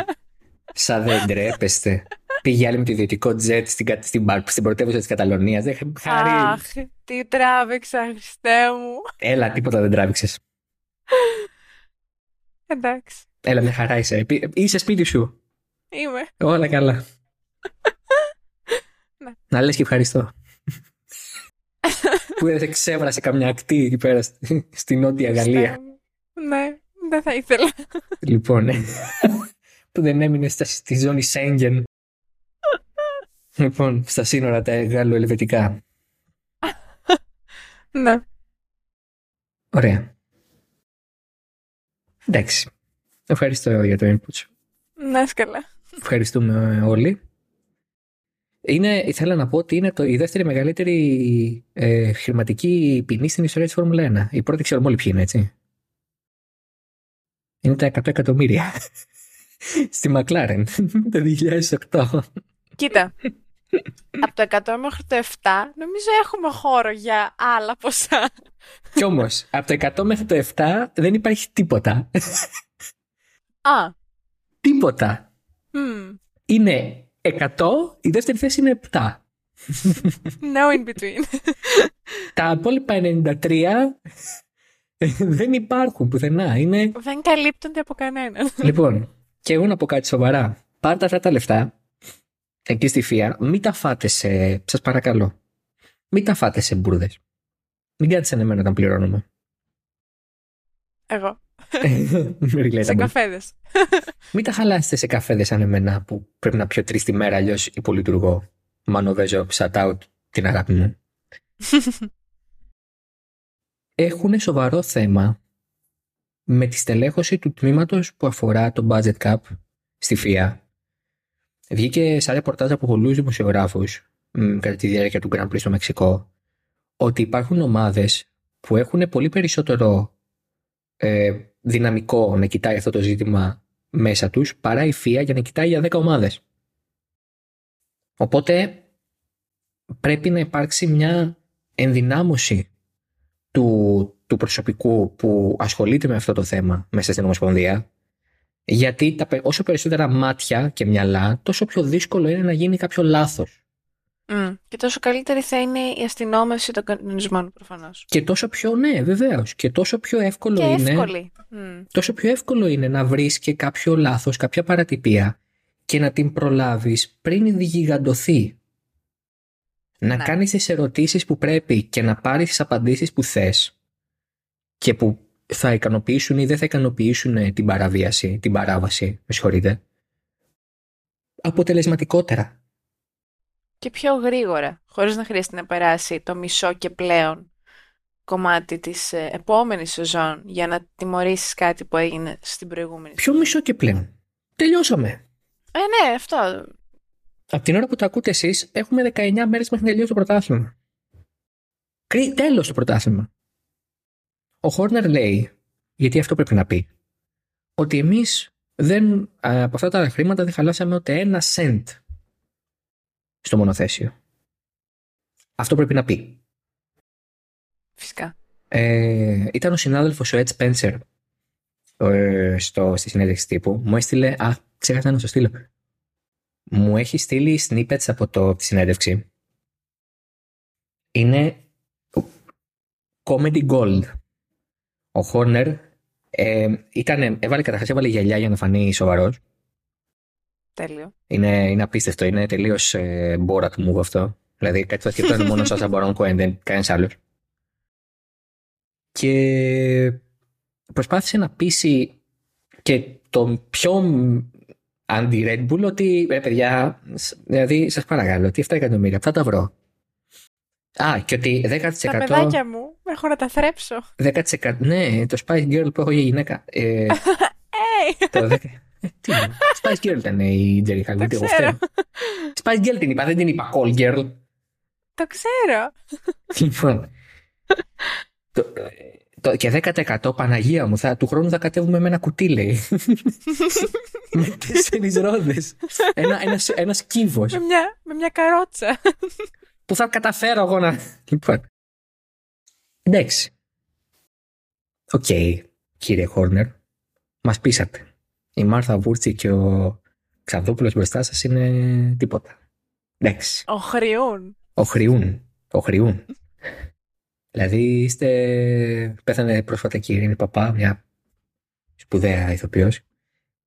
Speaker 1: Σαν δεν τρέπεστε. Πήγε άλλη με το ιδιωτικό τζετ στην, κα- στην, παρ- στην πρωτεύουσα της Καταλωνίας. Δεν χάρη.
Speaker 2: Αχ, τι τράβηξα, Χριστέ μου.
Speaker 1: Έλα, τίποτα δεν τράβηξες.
Speaker 2: Εντάξει,
Speaker 1: Έλα, μια χαρά είσαι. Πι- Είσαι σπίτι σου.
Speaker 2: είμαι.
Speaker 1: Όλα καλά.
Speaker 2: Ναι.
Speaker 1: Να λες και ευχαριστώ. Που δεν σε ξέβρασε καμιά ακτή εκεί πέρα στη, στη Νότια Γαλλία.
Speaker 2: Χριστέ μου. Ναι, δεν θα ήθελα.
Speaker 1: λοιπόν, ε, που δεν έμεινε στα, στη ζώνη Σέγγεν. λοιπόν, στα σύνορα τα γαλλοελβετικά.
Speaker 2: Ναι.
Speaker 1: Ωραία. Εντάξει. Ευχαριστώ για το input σου.
Speaker 2: Να είσαι καλά.
Speaker 1: Ευχαριστούμε όλοι. Είναι, ήθελα να πω ότι είναι το, η δεύτερη μεγαλύτερη ε, χρηματική ποινή στην ιστορία της Φόρμουλα 1. Η πρώτη ξέρουμε όλοι ποιοι είναι, έτσι. Είναι τα 100 εκατομμύρια. Στη Μακλάρεν το 2008.
Speaker 2: Κοίτα. Από το 100 μέχρι το 7 νομίζω έχουμε χώρο για άλλα ποσά.
Speaker 1: Κι όμως, από το 100 μέχρι το 7 δεν υπάρχει τίποτα.
Speaker 2: Α,
Speaker 1: τίποτα.
Speaker 2: hmm,
Speaker 1: Είναι 100, η δεύτερη θέση είναι 7.
Speaker 2: no in between.
Speaker 1: Τα υπόλοιπα 93 ε, δεν υπάρχουν πουθενά. Είναι
Speaker 2: Δεν καλύπτονται από κανέναν.
Speaker 1: Λοιπόν, και εγώ να πω κάτι σοβαρά. Πάρτε αυτά τα λεφτά εκεί στη Φία, μην τα φάτε σε. Σας παρακαλώ. Μην τα φάτε σε μπουρδες. Μην κάνετε σαν εμένα όταν πληρώνουμε.
Speaker 2: Εγώ.
Speaker 1: Μην
Speaker 2: Σε καφέδες.
Speaker 1: Μην τα χαλάσετε σε καφέδες σαν εμένα που πρέπει να πιω τρεις τη μέρα, αλλιώς υπολειτουργώ. Μανοβέζω, shout out την αγάπη μου. Έχουν σοβαρό θέμα με τη στελέχωση του τμήματος που αφορά το budget cap στη ΦΙΑ. Βγήκε σαν ρεπορτάζ από πολλούς δημοσιογράφους μ, κατά τη διάρκεια του Grand Prix στο Μεξικό ότι υπάρχουν ομάδες που έχουν πολύ περισσότερο ε, δυναμικό να κοιτάει αυτό το ζήτημα μέσα τους παρά η ΦΙΑ για να κοιτάει για 10 ομάδες. Οπότε πρέπει να υπάρξει μια ενδυνάμωση του, του προσωπικού που ασχολείται με αυτό το θέμα μέσα στην Ομοσπονδία γιατί τα, πε- όσο περισσότερα μάτια και μυαλά τόσο πιο δύσκολο είναι να γίνει κάποιο λάθος
Speaker 2: Μμ. Και τόσο καλύτερη θα είναι η αστυνόμευση των κανονισμών προφανώς.
Speaker 1: και τόσο πιο ναι βεβαίως και τόσο πιο εύκολο
Speaker 2: Και
Speaker 1: είναι
Speaker 2: εύκολη. Μμ.
Speaker 1: τόσο πιο εύκολο είναι να βρεις και κάποιο λάθος, κάποια παρατυπία και να την προλάβεις πριν γιγαντωθεί. Να
Speaker 2: Ναι.
Speaker 1: κάνεις τις ερωτήσεις που πρέπει και να πάρεις τις απαντήσεις που θες και που θα ικανοποιήσουν ή δεν θα ικανοποιήσουν την παραβίαση, την παράβαση, με συγχωρείτε, αποτελεσματικότερα.
Speaker 2: Και πιο γρήγορα, χωρίς να χρειάζεται να περάσει το μισό και πλέον κομμάτι της ε, επόμενης σεζόν για να τιμωρήσεις κάτι που έγινε στην προηγούμενη.
Speaker 1: Ποιο μισό και πλέον. Τελειώσαμε.
Speaker 2: Ε, ναι, αυτό.
Speaker 1: Από την ώρα που το ακούτε εσείς, έχουμε 19 μέρες μέχρι να τελειώσει το πρωτάθλημα. Κρι- Τέλος το πρωτάθλημα. Ο Χόρνερ λέει, γιατί αυτό πρέπει να πει, ότι εμείς δεν, α, από αυτά τα χρήματα δεν χαλάσαμε ούτε ένα σεντ στο μονοθέσιο. Αυτό πρέπει να πει.
Speaker 2: Φυσικά.
Speaker 1: Ε, ήταν ο συνάδελφος ο Ed Spencer ε, στο, στη συνέντευξη τύπου. Μου έστειλε. Α, ξέχασα να σου στείλω. Μου έχει στείλει snippets από το, τη συνέντευξη. Είναι comedy gold. Ο Χόρνερ ε, ήταν, έβαλε καταρχάς έβαλε γυαλιά για να φανεί σοβαρός.
Speaker 2: Τέλειο.
Speaker 1: Είναι, είναι απίστευτο. Είναι τελείως ε, Borat move αυτό. Δηλαδή κάτι θα σκεφτόταν μόνο σαν Baron Cohen, δεν κανένας άλλος. Και προσπάθησε να πείσει και τον πιο αντι-Red Bull ότι ρε παιδιά, σ- δηλαδή σας παρακαλώ, τι 7 εκατομμύρια, θα τα βρω. Α, και ότι 10%.
Speaker 2: Τα παιδάκια μου έχω να τα θρέψω.
Speaker 1: 10% ναι, το Spice Girl που έχω για γυναίκα. Ε,
Speaker 2: Hey!
Speaker 1: το 10, ε, τι είναι, Spice Girl ήταν η Jerry Halliday.
Speaker 2: Το
Speaker 1: εγώ
Speaker 2: ξέρω.
Speaker 1: φταίω. Spice Girl την είπα, δεν την είπα Call Girl.
Speaker 2: Το ξέρω.
Speaker 1: Λοιπόν. το, το, και 10% Παναγία μου, θα, του χρόνου θα κατέβουμε με ένα κουτί, λέει. με τέσσερις ρόδες. Ένα, ένας, ένας κύβος
Speaker 2: Με μια, με μια καρότσα.
Speaker 1: που θα καταφέρω εγώ να. Λοιπόν. Εντάξει. Οκ, κύριε Χόρνερ. Μας πείσατε. Η Μάρθα Βούρτσι και ο Ξαδόπουλος μπροστά σας είναι τίποτα. Εντάξει.
Speaker 2: Οχριούν.
Speaker 1: Οχριούν. Οχριούν. δηλαδή είστε... Πέθανε πρόσφατα και η Ειρήνη Παπά, μια σπουδαία ηθοποιός.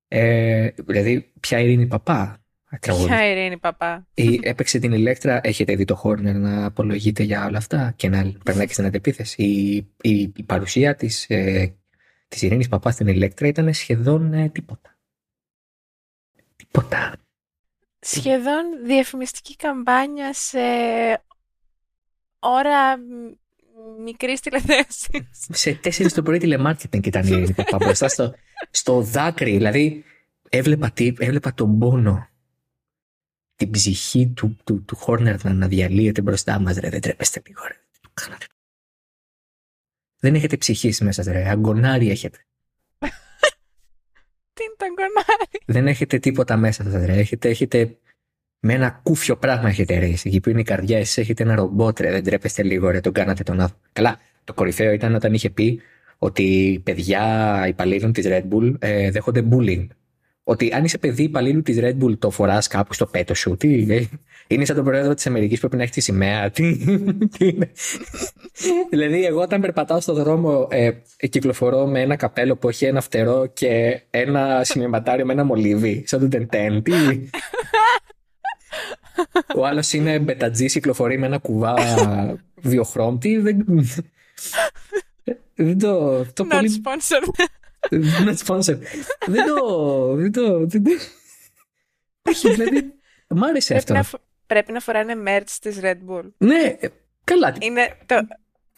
Speaker 1: Ε, δηλαδή, ποια Ειρήνη Παπά.
Speaker 2: Ποια Ειρήνη Παπά.
Speaker 1: Ή έπαιξε την Ηλέκτρα, έχετε δει το Χόρνερ να απολογείται για όλα αυτά και να περνάει και στην αντεπίθεση. Η, η, η παρουσία της, ε, της Ειρήνης Παπάς στην Ηλέκτρα ήταν σχεδόν ε, τίποτα. Τίποτα.
Speaker 2: Σχεδόν διαφημιστική καμπάνια σε ώρα μικρής τηλεθέασης.
Speaker 1: σε τέσσερις το πρωί τηλεμάρκετινγκ ήταν η Ειρήνη Παπά μπροστά στο, στο δάκρυ. Δηλαδή έβλεπα, τι, έβλεπα τον πόνο την ψυχή του, του, του Χόρνερ να, να διαλύεται μπροστά μας, ρε. Δεν τρέπεστε λίγο, ρε. Δεν έχετε ψυχής μέσα, ρε. Αγκονάρι έχετε.
Speaker 2: Τι είναι το αγκονάρι;
Speaker 1: Δεν έχετε τίποτα μέσα σας, ρε. Έχετε, έχετε με ένα κούφιο πράγμα έχετε ρε. Εκεί που είναι η καρδιά, εσείς έχετε ένα ρομπότ, ρε. Δεν τρέπεστε λίγο, ρε. Τον κάνατε τον άνθρωπο. Καλά, το κορυφαίο ήταν όταν είχε πει ότι παιδιά υπαλλήλων της Red Bull ε, δέχονται bullying ότι αν είσαι παιδί υπαλλήλου της Red Bull, το φοράς κάπου στο πέτο σου. Τι είναι σαν τον πρόεδρο της Αμερικής που πρέπει να έχει τη σημαία. Τι, τι είναι. δηλαδή, εγώ όταν περπατάω στον δρόμο, ε, κυκλοφορώ με ένα καπέλο που έχει ένα φτερό και ένα σημειωματάριο με ένα μολύβι. Σαν τον Τεντέν. Τι. Ο άλλος είναι μπετατζή, κυκλοφορεί με ένα κουβά βιοχρώμτη. Δεν, δεν το. το
Speaker 2: Not πολύ... sponsored.
Speaker 1: Not sponsored. δεν το. Δεν το. Δεν το... Όχι, δηλαδή. Μ' άρεσε
Speaker 2: αυτό.
Speaker 1: Να,
Speaker 2: πρέπει να φοράνε merch της Red Bull.
Speaker 1: Ναι, καλά.
Speaker 2: Είναι το...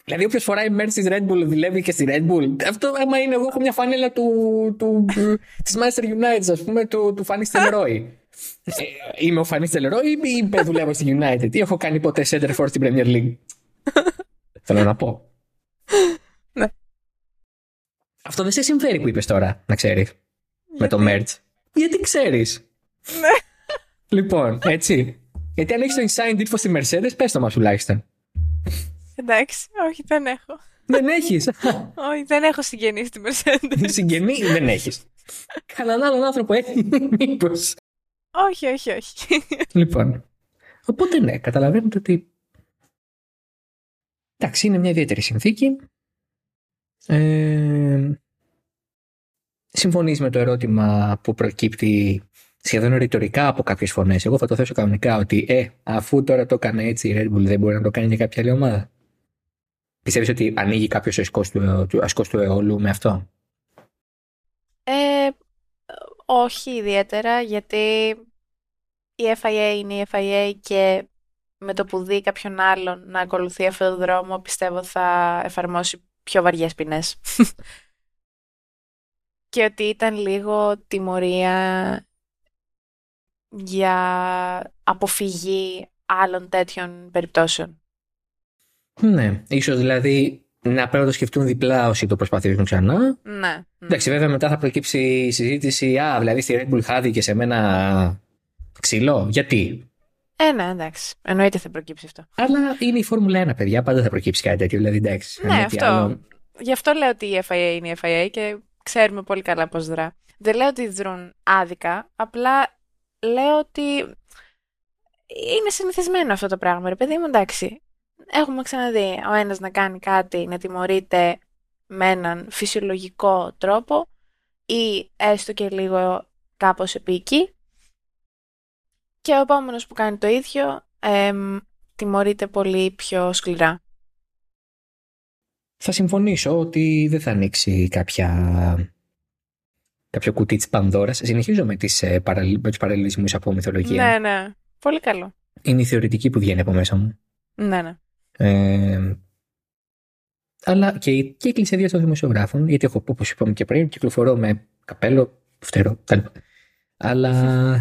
Speaker 1: Δηλαδή, όποιος φοράει merch της Red Bull δουλεύει και στη Red Bull. Αυτό, άμα είναι, εγώ έχω μια φανέλα του, του, της Manchester United, ας πούμε, του, του Φανί Τελερόι. ε, είμαι ο Φανί Τελερόι ή δουλεύω στη United; Τι έχω κάνει ποτέ center for στην Premier League; Θέλω να πω.
Speaker 2: Ναι.
Speaker 1: Αυτό δεν σε συμφέρει που είπες τώρα, να ξέρεις. Με το merch. Γιατί ξέρεις;
Speaker 2: Ναι.
Speaker 1: Λοιπόν, έτσι. Γιατί αν έχεις το inside info στη Mercedes, πες το μας τουλάχιστον.
Speaker 2: Εντάξει, όχι, δεν έχω.
Speaker 1: Δεν έχεις;
Speaker 2: όχι, δεν έχω συγγενεί στη Mercedes.
Speaker 1: Συγγενή δεν έχεις. Κανέναν άλλον άνθρωπο έχει, μήπως.
Speaker 2: Όχι, όχι, όχι.
Speaker 1: Λοιπόν. Οπότε ναι, καταλαβαίνετε ότι. Εντάξει, είναι μια ιδιαίτερη συνθήκη. Ε, συμφωνείς με το ερώτημα που προκύπτει σχεδόν ρητορικά από κάποιες φωνές. Εγώ θα το θέσω κανονικά ότι ε, αφού τώρα το έκανε έτσι η Red Bull δεν μπορεί να το κάνει για κάποια άλλη ομάδα. Πιστεύεις ότι ανοίγει κάποιος ασκός του, του, ασκός του αιώλου με αυτό;
Speaker 2: Ε, όχι ιδιαίτερα γιατί η FIA είναι η FIA και με το που δει κάποιον άλλον να ακολουθεί αυτόν τον δρόμο πιστεύω θα εφαρμόσει πιο βαριές ποινές. και ότι ήταν λίγο τιμωρία για αποφυγή άλλων τέτοιων περιπτώσεων.
Speaker 1: Ναι, ίσως δηλαδή να πρέπει να το σκεφτούν διπλά όσοι το προσπαθήσουν ξανά.
Speaker 2: Ναι.
Speaker 1: Εντάξει, βέβαια μετά θα προκύψει η συζήτηση. Α, δηλαδή στη Red Bull χάθηκε σε μένα ξύλο. Γιατί.
Speaker 2: Ε, ναι, εντάξει. Εννοείται θα προκύψει αυτό.
Speaker 1: Αλλά είναι η Φόρμουλα 1, παιδιά. Πάντα θα προκύψει κάτι τέτοιο. Δηλαδή, εντάξει.
Speaker 2: Ναι, αυτό. Άλλο... Γι' αυτό λέω ότι η FIA είναι η FIA και ξέρουμε πολύ καλά πώς δρά. Δεν λέω ότι δρούν άδικα. Απλά λέω ότι είναι συνηθισμένο αυτό το πράγμα. Ρε παιδί μου, εντάξει. Έχουμε ξαναδεί ο ένας να κάνει κάτι, να τιμωρείται με έναν φυσιολογικό τρόπο ή έστω και λίγο κάπως επίκη και ο επόμενος που κάνει το ίδιο εμ, τιμωρείται πολύ πιο σκληρά.
Speaker 1: Θα συμφωνήσω ότι δεν θα ανοίξει κάποια... κάποιο κουτί της Πανδώρας. Συνεχίζω με, τις, ε, παραλ... με τους παραλληλισμούς από μυθολογία.
Speaker 2: Ναι, ναι. Πολύ καλό.
Speaker 1: Είναι η θεωρητική που βγαίνει από μέσα μου.
Speaker 2: Ναι, ναι.
Speaker 1: Ε, αλλά και, και η κλεισεδία των δημοσιογράφων, γιατί έχω, όπως είπαμε και πριν, κυκλοφορώ με καπέλο, φτερό, Αλλά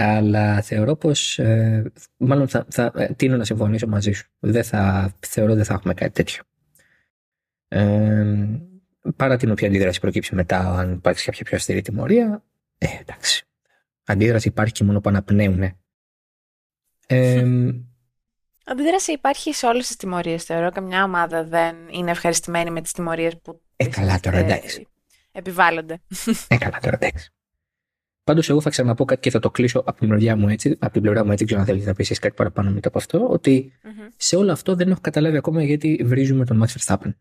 Speaker 1: αλλά θεωρώ πως, ε, μάλλον θα, θα ε, τίνω να συμφωνήσω μαζί σου. Δεν θα, θεωρώ δεν θα έχουμε κάτι τέτοιο. Ε, παρά την οποία αντίδραση προκύψει μετά, αν υπάρξει κάποια πιο αυστηρή τιμωρία, ε, εντάξει. Αντίδραση υπάρχει και μόνο που αναπνέουν. Ε,
Speaker 2: Αντίδραση υπάρχει σε όλες τις τιμωρίες, θεωρώ. Καμιά ομάδα δεν είναι ευχαριστημένη με τις τιμωρίες που
Speaker 1: Ε, καλά τώρα,
Speaker 2: ε,
Speaker 1: εντάξει.
Speaker 2: επιβάλλονται.
Speaker 1: Ε, καλά τώρα, εντάξει. Πάντως, εγώ θα ξαναπώ κάτι και θα το κλείσω από την πλευρά μου έτσι. Από την πλευρά μου έτσι, δεν ξέρω αν θέλεις να πεις εσείς κάτι παραπάνω μετά από αυτό. Ότι
Speaker 2: Μμμ.
Speaker 1: σε όλο αυτό δεν έχω καταλάβει ακόμα γιατί βρίζουμε τον Max Verstappen.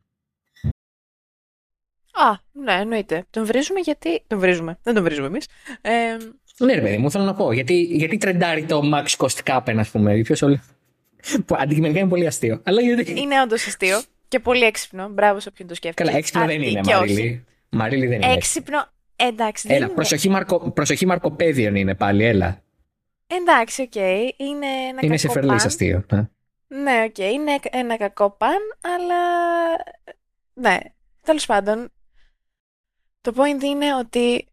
Speaker 2: Α, ναι, εννοείται. Τον βρίζουμε γιατί... Τον βρίζουμε. Δεν τον βρίζουμε εμείς. Ε,
Speaker 1: Ναι, ρε παιδί μου, θέλω να πω. Γιατί, γιατί τρεντάρει το Max Verstappen, ας πούμε. Ποιος όλο... Που αντικειμενικά είναι πολύ αστείο. Αλλά γιατί.
Speaker 2: είναι όντως αστείο και πολύ έξυπνο. Μπράβο σε όποιον το σκέφτεται.
Speaker 1: Καλά, έξυπνο
Speaker 2: Α,
Speaker 1: δεν είναι,
Speaker 2: και όχι.
Speaker 1: Μαρίλη. Μαρίλη δεν είναι.
Speaker 2: Έξυπνο. Εντάξει, δεν
Speaker 1: Έλα,
Speaker 2: είναι.
Speaker 1: προσοχή, μαρκο... προσοχή μαρκοπέδιον είναι πάλι, έλα.
Speaker 2: Εντάξει, οκ. Είναι ένα
Speaker 1: είναι σε
Speaker 2: κακό
Speaker 1: φερλής
Speaker 2: παν.
Speaker 1: αστείο. ναι.
Speaker 2: Ναι, οκ. Είναι ένα κακό παν, αλλά. Ναι. Τέλος πάντων. Το point είναι ότι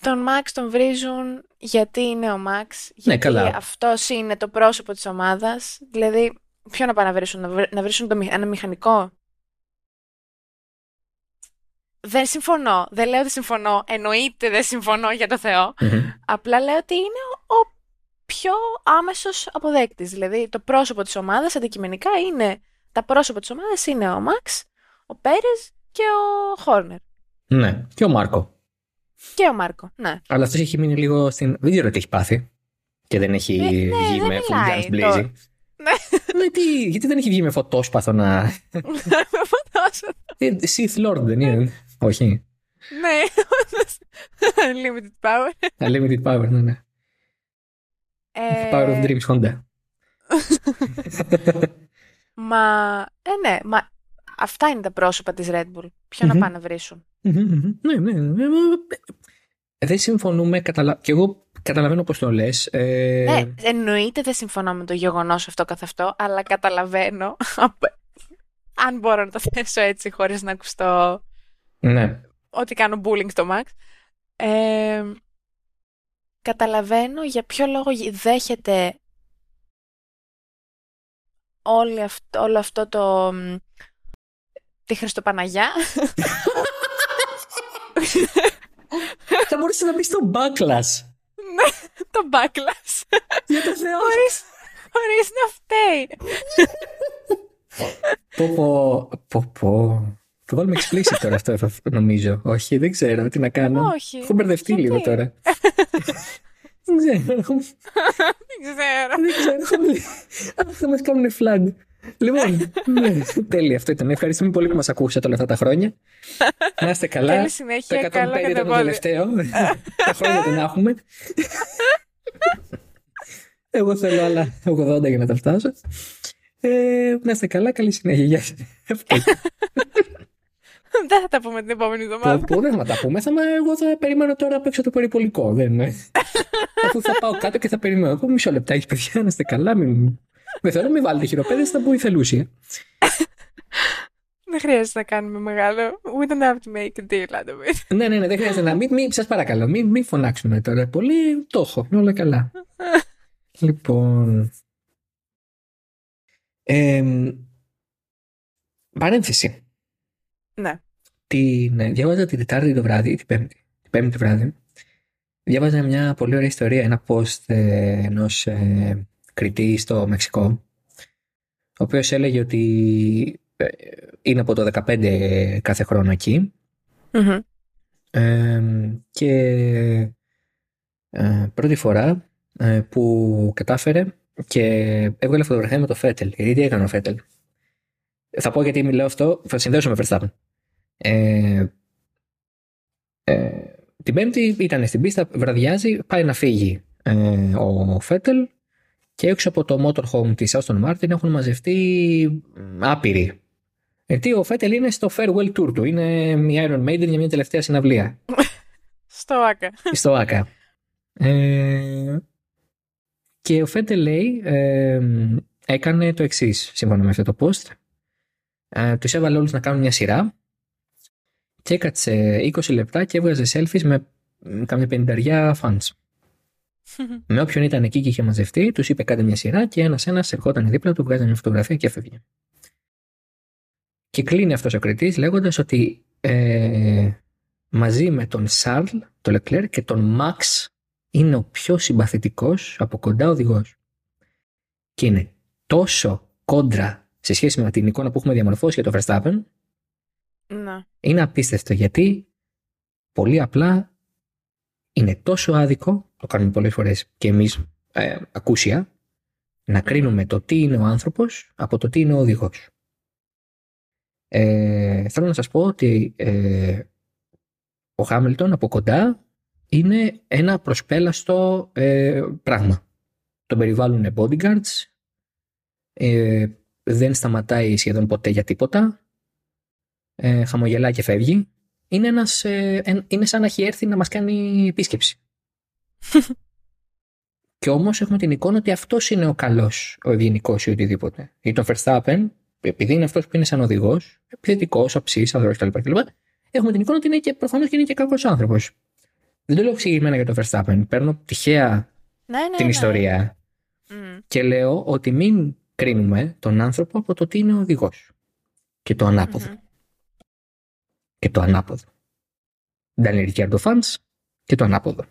Speaker 2: τον Max τον βρίζουν γιατί είναι ο Max. Γιατί
Speaker 1: Ναι, καλά.
Speaker 2: αυτός είναι το πρόσωπο της ομάδας. Δηλαδή, ποιο να πάνε να βρίσουν, να, βρ- να βρίσουν το, μη- ένα μηχανικό; Δεν συμφωνώ. Δεν λέω ότι συμφωνώ. Εννοείται δεν συμφωνώ για το Θεό.
Speaker 1: Μμμ.
Speaker 2: Απλά λέω ότι είναι ο, ο πιο άμεσος αποδέκτης. Δηλαδή το πρόσωπο της ομάδας αντικειμενικά είναι, τα πρόσωπα της ομάδας είναι ο Μαξ, ο Πέρες και ο Χόρνερ.
Speaker 1: Ναι, και ο Μάρκο.
Speaker 2: Και ο Μάρκο, ναι.
Speaker 1: Αλλά αυτό έχει μείνει λίγο στην. Δεν ξέρω τι έχει πάθει. Και δεν έχει
Speaker 2: Ε, ναι,
Speaker 1: βγει
Speaker 2: δεν
Speaker 1: με full
Speaker 2: μιλάει
Speaker 1: guns blazing.
Speaker 2: το- Ναι.
Speaker 1: Ναι, τι, γιατί δεν έχει βγει με φωτόσπαθο να.
Speaker 2: Με φωτόσο.
Speaker 1: Ε, Sith Lord δεν είναι. Όχι.
Speaker 2: ναι, όντως. Limited power.
Speaker 1: Unlimited power, ναι, ναι.
Speaker 2: Ε,
Speaker 1: Power of Dreams Honda.
Speaker 2: Μα, ε, ναι, μα αυτά είναι τα πρόσωπα της Red Bull. Ποιο
Speaker 1: Μμμ.
Speaker 2: να πάνε να βρίσουν.
Speaker 1: Μμμ, μμμ. Ναι, ναι. ναι. Ε, Δεν συμφωνούμε. Καταλα... Και εγώ καταλαβαίνω πώς το λες. Ε...
Speaker 2: Ναι, εννοείται δεν συμφωνώ με το γεγονός αυτό καθ' αυτό, αλλά καταλαβαίνω. απ- αν μπορώ να το θέσω έτσι χωρίς να ακουστώ
Speaker 1: ναι.
Speaker 2: ότι κάνω bullying στο Max. Ε, καταλαβαίνω για ποιο λόγο γι- δέχεται όλη αυτό, όλο αυτό το... μ, τη Χριστοπαναγιά.
Speaker 1: Θα μπορούσε να μπει στο backlash.
Speaker 2: Ναι, το backlash.
Speaker 1: Για το Θεό.
Speaker 2: χωρίς, χωρίς να φταίει.
Speaker 1: Πω, πω, πω, πω. Το βάλουμε explicit τώρα αυτό, θα- νομίζω. Όχι, δεν ξέρω τι να κάνω.
Speaker 2: Όχι.
Speaker 1: Έχω μπερδευτεί
Speaker 2: Γιατί;
Speaker 1: λίγο τώρα. δεν ξέρω.
Speaker 2: Δεν ξέρω.
Speaker 1: Δεν ξέρω. Αχ, θα μας κάνουν flag. Λοιπόν, ναι, τέλεια αυτό ήταν. Ευχαριστούμε πολύ που μας ακούσατε όλα αυτά τα χρόνια. Να είστε καλά.
Speaker 2: Καλή συνέχεια,
Speaker 1: Το 105
Speaker 2: καλό
Speaker 1: ήταν το
Speaker 2: κατεβόλιο.
Speaker 1: τελευταίο. τα χρόνια δεν έχουμε. Εγώ θέλω άλλα 80 για να τα φτάσω. Ε, να είστε καλά, καλή συνέχεια. Γεια σας. Αυτό.
Speaker 2: Δεν θα τα πούμε την επόμενη
Speaker 1: Πω,
Speaker 2: εβδομάδα.
Speaker 1: πω, δεν θα τα πούμε. Θα, με- εγώ θα περιμένω τώρα απ' έξω το περιπολικό. Δεν, είναι. Αφού θα πάω κάτω και θα περιμένω. Εγώ μισό λεπτάκι, παιδιά, να είστε καλά. Μην... Δεν θέλω, μην βάλετε χειροπέδες, θα μπω η θελούσια.
Speaker 2: Δεν χρειάζεται να κάνουμε μεγάλο. We don't have to make a deal out of it.
Speaker 1: ναι, ναι, ναι, δεν χρειάζεται να. Μην, μην, σας παρακαλώ, μην, μην φωνάξουμε τώρα. Πολύ το έχω. Είναι όλα καλά. λοιπόν. Ε, παρένθεση.
Speaker 2: Ναι.
Speaker 1: Την, ε, διάβαζα την Τετάρτη το βράδυ, ή την Πέμπτη. Την Πέμπτη το βράδυ. Διάβαζα μια πολύ ωραία ιστορία, ένα post ε, ενός ε, κριτή στο Μεξικό, ο οποίος έλεγε ότι ε, είναι από το 15 κάθε χρόνο εκεί
Speaker 2: Μμμ.
Speaker 1: ε, και ε, πρώτη φορά ε, που κατάφερε και έβγαλε φωτογραφία με το Φέτελ. Γιατί τι έκανε ο Φέτελ; Θα πω γιατί μιλάω αυτό, θα συνδέσω με Verstappen. Ε, ε, την Πέμπτη ήταν στην πίστα, βραδιάζει, πάει να φύγει ε, ο Φέτελ και έξω από το motorhome της Aston Martin έχουν μαζευτεί μ, άπειροι. Γιατί ο Φέτελ είναι στο farewell tour του, είναι η Iron Maiden για μια τελευταία συναυλία
Speaker 2: Στο άκα.
Speaker 1: στο ΆΚΑ. Ε, και ο Φέτελ λέει ε, έκανε το εξής σύμφωνα με αυτό το post. Ε, τους έβαλε όλους να κάνουν μια σειρά και έκατσε 20 λεπτά και έβγαζε selfies με μ, κάμια πενταριά fans. Με όποιον ήταν εκεί και είχε μαζευτεί, τους είπε κάντε μια σειρά και ένας ένας ερχόταν δίπλα του, βγάζανε μια φωτογραφία και έφευγε. Και κλείνει αυτός ο κριτής λέγοντας ότι ε, μαζί με τον Σαρλ, τον Λεκλέρ και τον Μαξ είναι ο πιο συμπαθητικός από κοντά οδηγός. Και είναι τόσο κόντρα σε σχέση με την εικόνα που έχουμε διαμορφώσει για το Verstappen
Speaker 2: Ναι.
Speaker 1: είναι απίστευτο γιατί πολύ απλά είναι τόσο άδικο, το κάνουμε πολλές φορές και εμείς ε, ακούσια, να κρίνουμε το τι είναι ο άνθρωπος από το τι είναι ο οδηγός. Ε, θέλω να σας πω ότι ε, ο Χάμιλτον από κοντά είναι ένα προσπέλαστο ε, πράγμα. Τον περιβάλλουν bodyguards, ε, δεν σταματάει σχεδόν ποτέ για τίποτα, ε, χαμογελά και φεύγει. Είναι, ένας, ε, εν- είναι σαν να έχει έρθει να μας κάνει επίσκεψη. και όμως έχουμε την εικόνα ότι αυτός είναι ο καλός, ο ευγενικός ή οτιδήποτε. Ή τον Verstappen, επειδή είναι αυτός που είναι σαν οδηγός, επιθετικός, αψής, αδρός κλπ. κλπ. Έχουμε την εικόνα ότι είναι και προφανώς και είναι και κακός άνθρωπος. Δεν το λέω εξηγημένα για τον Verstappen. Παίρνω τυχαία
Speaker 2: Ναι, ναι,
Speaker 1: την
Speaker 2: ναι.
Speaker 1: ιστορία
Speaker 2: Μμ.
Speaker 1: και λέω ότι μην κρίνουμε τον άνθρωπο από το τι είναι ο οδηγός. Και το ανάποδο.
Speaker 2: Μμμ.
Speaker 1: Και το ανάποδο. Ντάνι Ρικιάρντο Φαντς και το ανάποδο.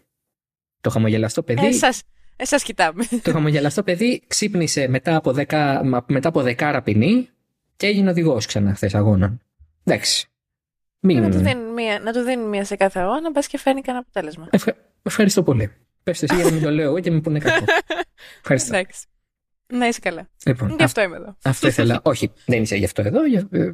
Speaker 1: Το χαμογελαστό παιδί,
Speaker 2: Εσάς, εσάς κοιτάμε.
Speaker 1: το χαμογελαστό παιδί ξύπνησε μετά από, δεκα, μα- μετά από δεκάρα ποινή και έγινε οδηγός ξανά χθες αγώνων. Εντάξει. Μην...
Speaker 2: να, του δίνει μία, να του δίνει μία σε κάθε αγώνα, μπας και φέρνει κανένα αποτέλεσμα.
Speaker 1: Ευχα- Ευχαριστώ πολύ. Πες το εσύ για να μην το λέω εγώ και μην πούνε κακό. Ευχαριστώ.
Speaker 2: Εντάξει. Να είσαι καλά.
Speaker 1: Λοιπόν,
Speaker 2: Γι' αυτό είμαι εδώ.
Speaker 1: Αυτό ήθελα. Όχι, δεν είσαι γι' αυτό εδώ. για- ε,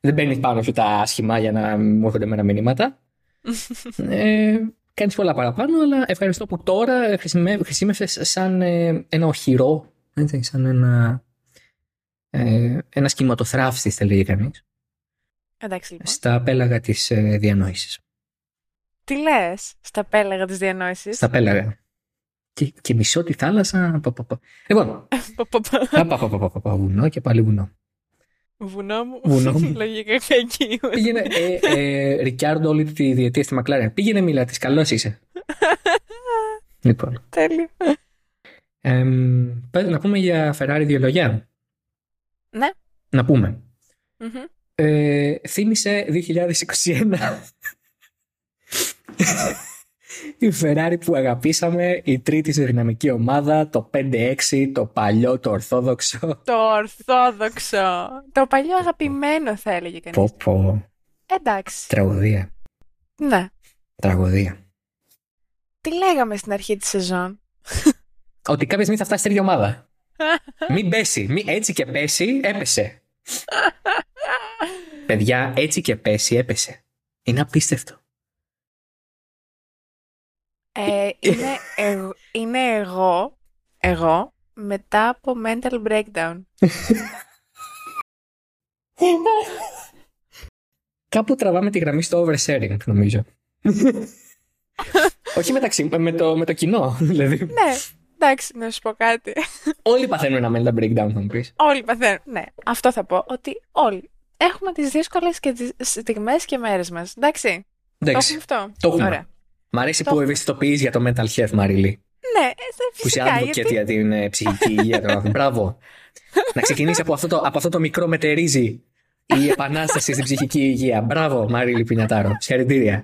Speaker 1: Δεν παίρνεις πάνω σου τα άσχημα για να μου έρχονται εμένα μηνύματα. ε, Κάνεις πολλά παραπάνω, αλλά ευχαριστώ που τώρα χρησιμεύσε σαν ε, ένα οχυρό, έτσι, σαν ένα. Ε, ένας σχηματοθράφστη, θα λέγει κανείς,
Speaker 2: Εντάξει λοιπόν.
Speaker 1: στα πέλαγα της ε, διανόησης.
Speaker 2: Τι λες; Στα πέλαγα της διανόησης;
Speaker 1: Στα πέλαγα. Και, και μισώ τη θάλασσα. πα, πα, πα. Λοιπόν,
Speaker 2: Πα, πα, πα.
Speaker 1: πα, πα, πα, πα, πα, πα, βουνό και πάλι βουνό.
Speaker 2: Βουνό μου.
Speaker 1: Βουνό μου.
Speaker 2: Λογικά κακή.
Speaker 1: Πήγαινε, ε, ε, Ρικιάρντο, όλη τη διετία στη Μακλάρεν. Πήγαινε, μίλα της, καλός είσαι. λοιπόν.
Speaker 2: Τέλειο.
Speaker 1: εμ, πες- να πούμε για Ferrari δύο λόγια.
Speaker 2: Ναι.
Speaker 1: Να πούμε.
Speaker 2: Μμμ.
Speaker 1: Ε, θύμισε 2021. Η Ferrari που αγαπήσαμε, η τρίτη σε δυναμική ομάδα, το 5-6, το παλιό, το ορθόδοξο.
Speaker 2: Το ορθόδοξο. Το παλιό αγαπημένο θα έλεγε κανείς.
Speaker 1: Πω πω,
Speaker 2: Εντάξει.
Speaker 1: τραγωδία,
Speaker 2: Ναι.
Speaker 1: τραγωδία.
Speaker 2: Τι λέγαμε στην αρχή της σεζόν;
Speaker 1: Ότι κάποια στιγμή θα φτάσει σε ίδια ομάδα. Μην πέσει. Μη, έτσι και πέσει, έπεσε. Παιδιά, έτσι και πέσει, έπεσε. Είναι απίστευτο.
Speaker 2: Ε, είναι, εγώ, είναι εγώ, εγώ, μετά από mental breakdown.
Speaker 1: Κάπου τραβάμε τη γραμμή στο oversharing, νομίζω. Όχι μεταξύ, με το, με το κοινό. Δηλαδή,
Speaker 2: ναι, εντάξει, να σου πω κάτι.
Speaker 1: όλοι παθαίνουν ένα mental breakdown, θα μου πεις.
Speaker 2: όλοι παθαίνουν. Ναι, αυτό θα πω, ότι όλοι έχουμε τις δύσκολες και τις στιγμές και μέρες μας. Εντάξει, το
Speaker 1: Εντάξει,
Speaker 2: έχουμε αυτό.
Speaker 1: το έχουμε.
Speaker 2: Ωραία.
Speaker 1: Μ' αρέσει
Speaker 2: Το
Speaker 1: που
Speaker 2: έχουμε.
Speaker 1: ευαισθητοποιείς για το mental health, Μαρίλη.
Speaker 2: Ναι, ε,
Speaker 1: Που είσαι
Speaker 2: φυσικά,
Speaker 1: advocate
Speaker 2: γιατί...
Speaker 1: για την ε, ψυχική υγεία των άνθρωπων. Μπράβο. Να ξεκινήσει από αυτό, το, από αυτό το μικρό μετερίζει η επανάσταση στην ψυχική υγεία. Μπράβο, Μαρίλη Πινιατάρο. Συγχαρητήρια.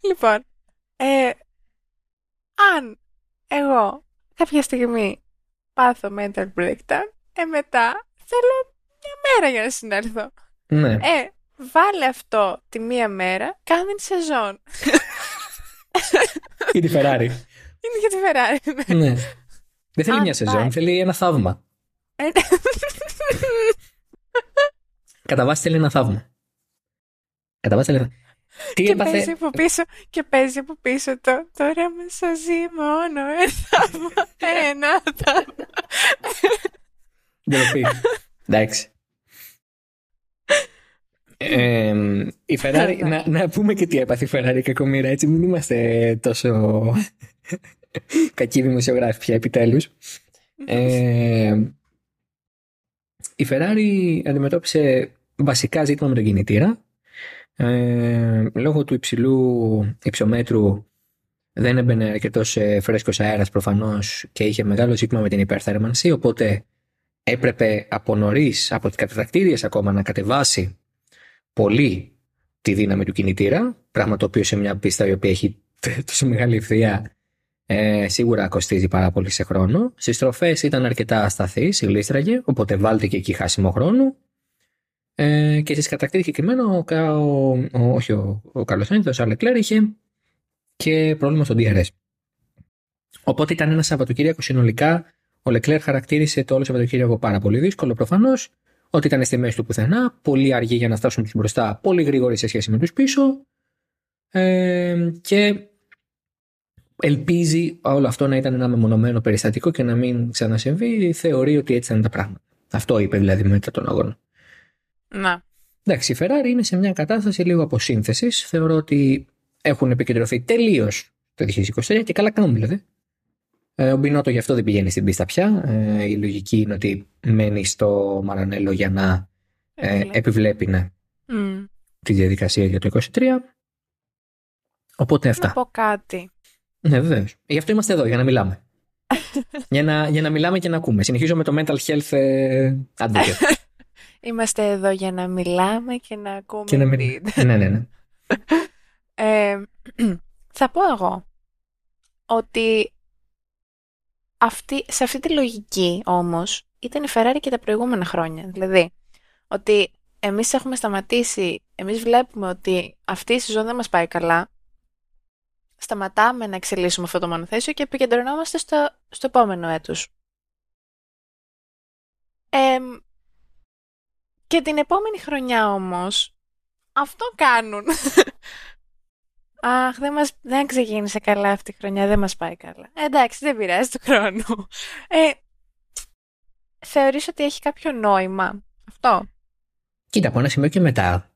Speaker 2: Λοιπόν, ε, αν εγώ κάποια στιγμή πάθω mental breakdown, ε, μετά θέλω μια μέρα για να συνέλθω.
Speaker 1: Ναι.
Speaker 2: Ε, βάλε αυτό τη μία μέρα, κάνε τη σεζόν.
Speaker 1: Ή τη Ferrari.
Speaker 2: Είναι για τη Ferrari. ναι.
Speaker 1: ναι. Δεν θέλει
Speaker 2: Αν
Speaker 1: μια σεζόν,
Speaker 2: πάει.
Speaker 1: θέλει ένα θαύμα.
Speaker 2: Ε,
Speaker 1: Κατά βάση θέλει ένα θαύμα. Κατά βάση θέλει ένα Τι
Speaker 2: και
Speaker 1: έπαθε.
Speaker 2: παίζει από πίσω, και παίζει από πίσω το τώρα με σωζει μόνο ένα θαύμα, ένα θαύμα.
Speaker 1: Ντροπή. Εντάξει. Ε, η Ferrari, να, να πούμε και τι έπαθε η Ferrari κακομοίρα, έτσι μην είμαστε τόσο κακοί δημοσιογράφοι πια επιτέλους. Ε, η Ferrari αντιμετώπισε βασικά ζήτημα με τον κινητήρα. Ε, λόγω του υψηλού υψομέτρου δεν έμπαινε αρκετός φρέσκος αέρας προφανώς και είχε μεγάλο ζήτημα με την υπερθέρμανση. Οπότε έπρεπε από νωρίς, από τις κατατακτήριες ακόμα, να κατεβάσει πολύ τη δύναμη του κινητήρα. Πράγμα το οποίο σε μια πίστα η οποία έχει τόσο μεγάλη ευθεία Ε, σίγουρα κοστίζει πάρα πολύ σε χρόνο. Στις στροφές ήταν αρκετά ασταθή, ηλίστραγε, οπότε βάλτε και εκεί χάσιμο χρόνο. Ε, και στις κατακτήρες συγκεκριμένα, ο, ο, ο, όχι ο, ο Καλοσάνιδο, ο Αλεκλέρ είχε και πρόβλημα στο DRS. Οπότε ήταν ένα Σαββατοκύριακο συνολικά. Ο Λεκλέρ χαρακτήρισε το όλο Σαββατοκύριακο πάρα πολύ δύσκολο προφανώς. Ότι ήταν στη μέση του πουθενά, πολύ αργή για να φτάσουν του μπροστά, πολύ γρήγοροι σε σχέση με τους πίσω. Ε, και ελπίζει όλο αυτό να ήταν ένα μεμονωμένο περιστατικό και να μην ξανασυμβεί. Θεωρεί ότι έτσι ήταν τα πράγματα. Αυτό είπε δηλαδή μετά τον αγώνα.
Speaker 2: Να.
Speaker 1: Εντάξει, η Ferrari είναι σε μια κατάσταση λίγο αποσύνθεσης. Θεωρώ ότι έχουν επικεντρωθεί τελείως το 2023 και καλά κάνουν δηλαδή. Ε, ο Μπινότο γι' αυτό δεν πηγαίνει στην πίστα πια. Ε, η λογική είναι ότι μένει στο Μαρανέλο για να ε, επιβλέπει ναι,
Speaker 2: Mm.
Speaker 1: τη διαδικασία για το 2023. Οπότε αυτά.
Speaker 2: Να πω κάτι.
Speaker 1: Ναι, βεβαίως. Γι' αυτό είμαστε εδώ, για να μιλάμε. για, να, για να μιλάμε και να ακούμε. Συνεχίζω με το mental health ε, advocate.
Speaker 2: Είμαστε εδώ για να μιλάμε και να ακούμε.
Speaker 1: και να μην...
Speaker 2: indeed.
Speaker 1: ναι, ναι, ναι.
Speaker 2: Ε, θα πω εγώ ότι αυτή, σε αυτή τη λογική όμως ήταν η Ferrari και τα προηγούμενα χρόνια. Δηλαδή, ότι εμείς έχουμε σταματήσει, εμείς βλέπουμε ότι αυτή η σεζόν δεν μας πάει καλά, σταματάμε να εξελίσσουμε αυτό το μονοθέσιο και επικεντρωνόμαστε στο, στο επόμενο έτος. Εμ, και την επόμενη χρονιά όμως, αυτό κάνουν. Αχ, δεν, μας, δεν ξεκίνησε καλά αυτή η χρονιά, δεν μας πάει καλά. Ε, εντάξει, δεν πειράζει του χρόνου. Ε, θεωρείς ότι έχει κάποιο νόημα αυτό;
Speaker 1: Κοίτα, από ένα σημείο και μετά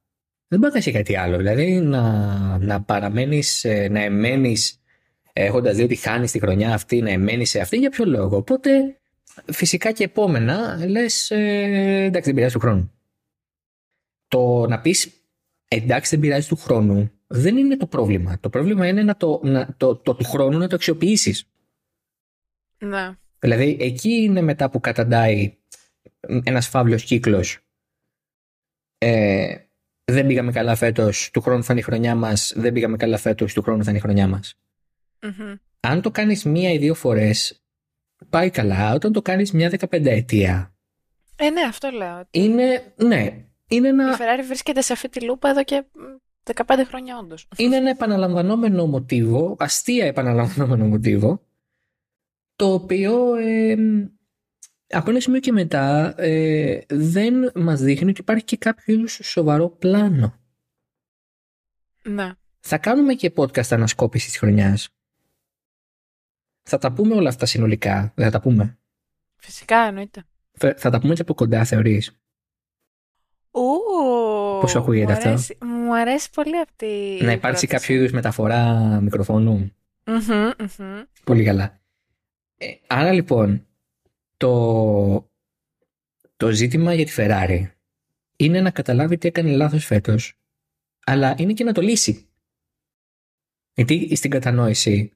Speaker 1: δεν μπορεί να κάνει κάτι άλλο. Δηλαδή να, να παραμένεις, να εμένεις έχοντας δει ότι χάνεις τη χρονιά αυτή, να εμένεις σε αυτή, για ποιο λόγο; Οπότε φυσικά και επόμενα λες, ε, εντάξει, δεν πειράζει του χρόνου. Το να πεις εντάξει, δεν πειράζει του χρόνου δεν είναι το πρόβλημα. Το πρόβλημα είναι να το, να, το, το, του χρόνου να το αξιοποιήσεις.
Speaker 2: Ναι.
Speaker 1: Δηλαδή εκεί είναι μετά που καταντάει ένας φαύλος κύκλος. Ε, δεν πήγαμε καλά φέτος, του χρόνου θα είναι η χρονιά μας, δεν πήγαμε καλά φέτος, του χρόνου θα είναι η χρονιά μας.
Speaker 2: Μμμ.
Speaker 1: Αν το κάνεις μία ή δύο φορές, πάει καλά. Όταν το κάνεις μία δεκαπενταετία,
Speaker 2: Ε, ναι, αυτό λέω. ότι
Speaker 1: είναι, ναι, είναι
Speaker 2: Η
Speaker 1: ένα,
Speaker 2: Ferrari βρίσκεται σε αυτή τη λούπα εδώ και μ, 15 χρόνια όντως.
Speaker 1: είναι ένα επαναλαμβανόμενο μοτίβο, αστεία επαναλαμβανόμενο μοτίβο, το οποίο ε, από ένα σημείο και μετά ε, δεν μας δείχνει ότι υπάρχει και κάποιο είδους σοβαρό πλάνο.
Speaker 2: Ναι.
Speaker 1: Θα κάνουμε και podcast ανασκόπησης της χρονιάς. Θα τα πούμε όλα αυτά συνολικά. Δεν θα τα πούμε.
Speaker 2: Φυσικά εννοείται.
Speaker 1: Θα θα τα πούμε και από κοντά, θεωρείς.
Speaker 2: Ου,
Speaker 1: Πώς σου ακούγεται
Speaker 2: μου
Speaker 1: αυτό;
Speaker 2: αρέσει- Μου αρέσει πολύ αυτή η
Speaker 1: να υπάρξει
Speaker 2: πρόταση.
Speaker 1: κάποιο είδους μεταφορά μικροφώνου.
Speaker 2: Μμμ, μμμ.
Speaker 1: Πολύ καλά. Ε, άρα λοιπόν, το, το ζήτημα για τη Ferrari είναι να καταλάβει τι έκανε λάθος φέτος, αλλά είναι και να το λύσει. Γιατί στην κατανόηση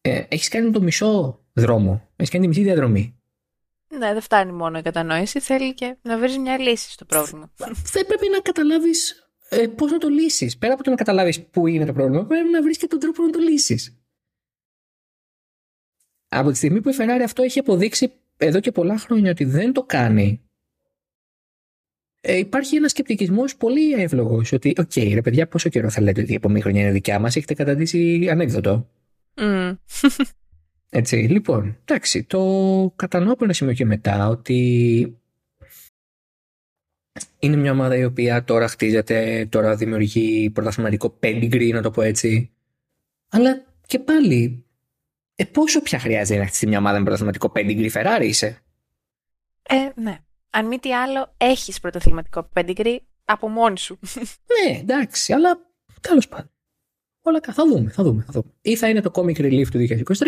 Speaker 1: ε, έχεις κάνει το μισό δρόμο, έχεις κάνει τη μισή διαδρομή.
Speaker 2: Ναι, δεν φτάνει μόνο η κατανόηση, θέλει και να βρεις μια λύση στο πρόβλημα.
Speaker 1: Δεν πρέπει να καταλάβεις ε, πώς να το λύσεις. Πέρα από το να καταλάβεις πού είναι το πρόβλημα, πρέπει να βρεις και τον τρόπο να το λύσεις. Από τη στιγμή που η Ferrari αυτό έχει αποδείξει εδώ και πολλά χρόνια ότι δεν το κάνει, ε, υπάρχει ένας σκεπτικισμός πολύ εύλογος. Ότι, οκ, ρε παιδιά, πόσο καιρό θα λέτε ότι η επόμενη χρονιά είναι δικιά μας, έχετε καταντήσει ανέκδοτο.
Speaker 2: Μμ.
Speaker 1: Έτσι, λοιπόν, εντάξει, το κατανοώ από ένα σημείο και μετά ότι είναι μια ομάδα η οποία τώρα χτίζεται, τώρα δημιουργεί πρωταθληματικό pedigree, να το πω έτσι. Αλλά και πάλι, ε, πόσο πια χρειάζεται να χτίσει μια ομάδα με πρωταθληματικό pedigree, Ferrari είσαι;
Speaker 2: Ε, ναι. Αν μη τι άλλο, έχεις πρωτοθληματικό pedigree από μόνη σου.
Speaker 1: Ναι, εντάξει, αλλά τέλος πάντων. Όλα καλά. Θα δούμε, θα δούμε, θα δούμε. Ή θα είναι το comic relief του 2023,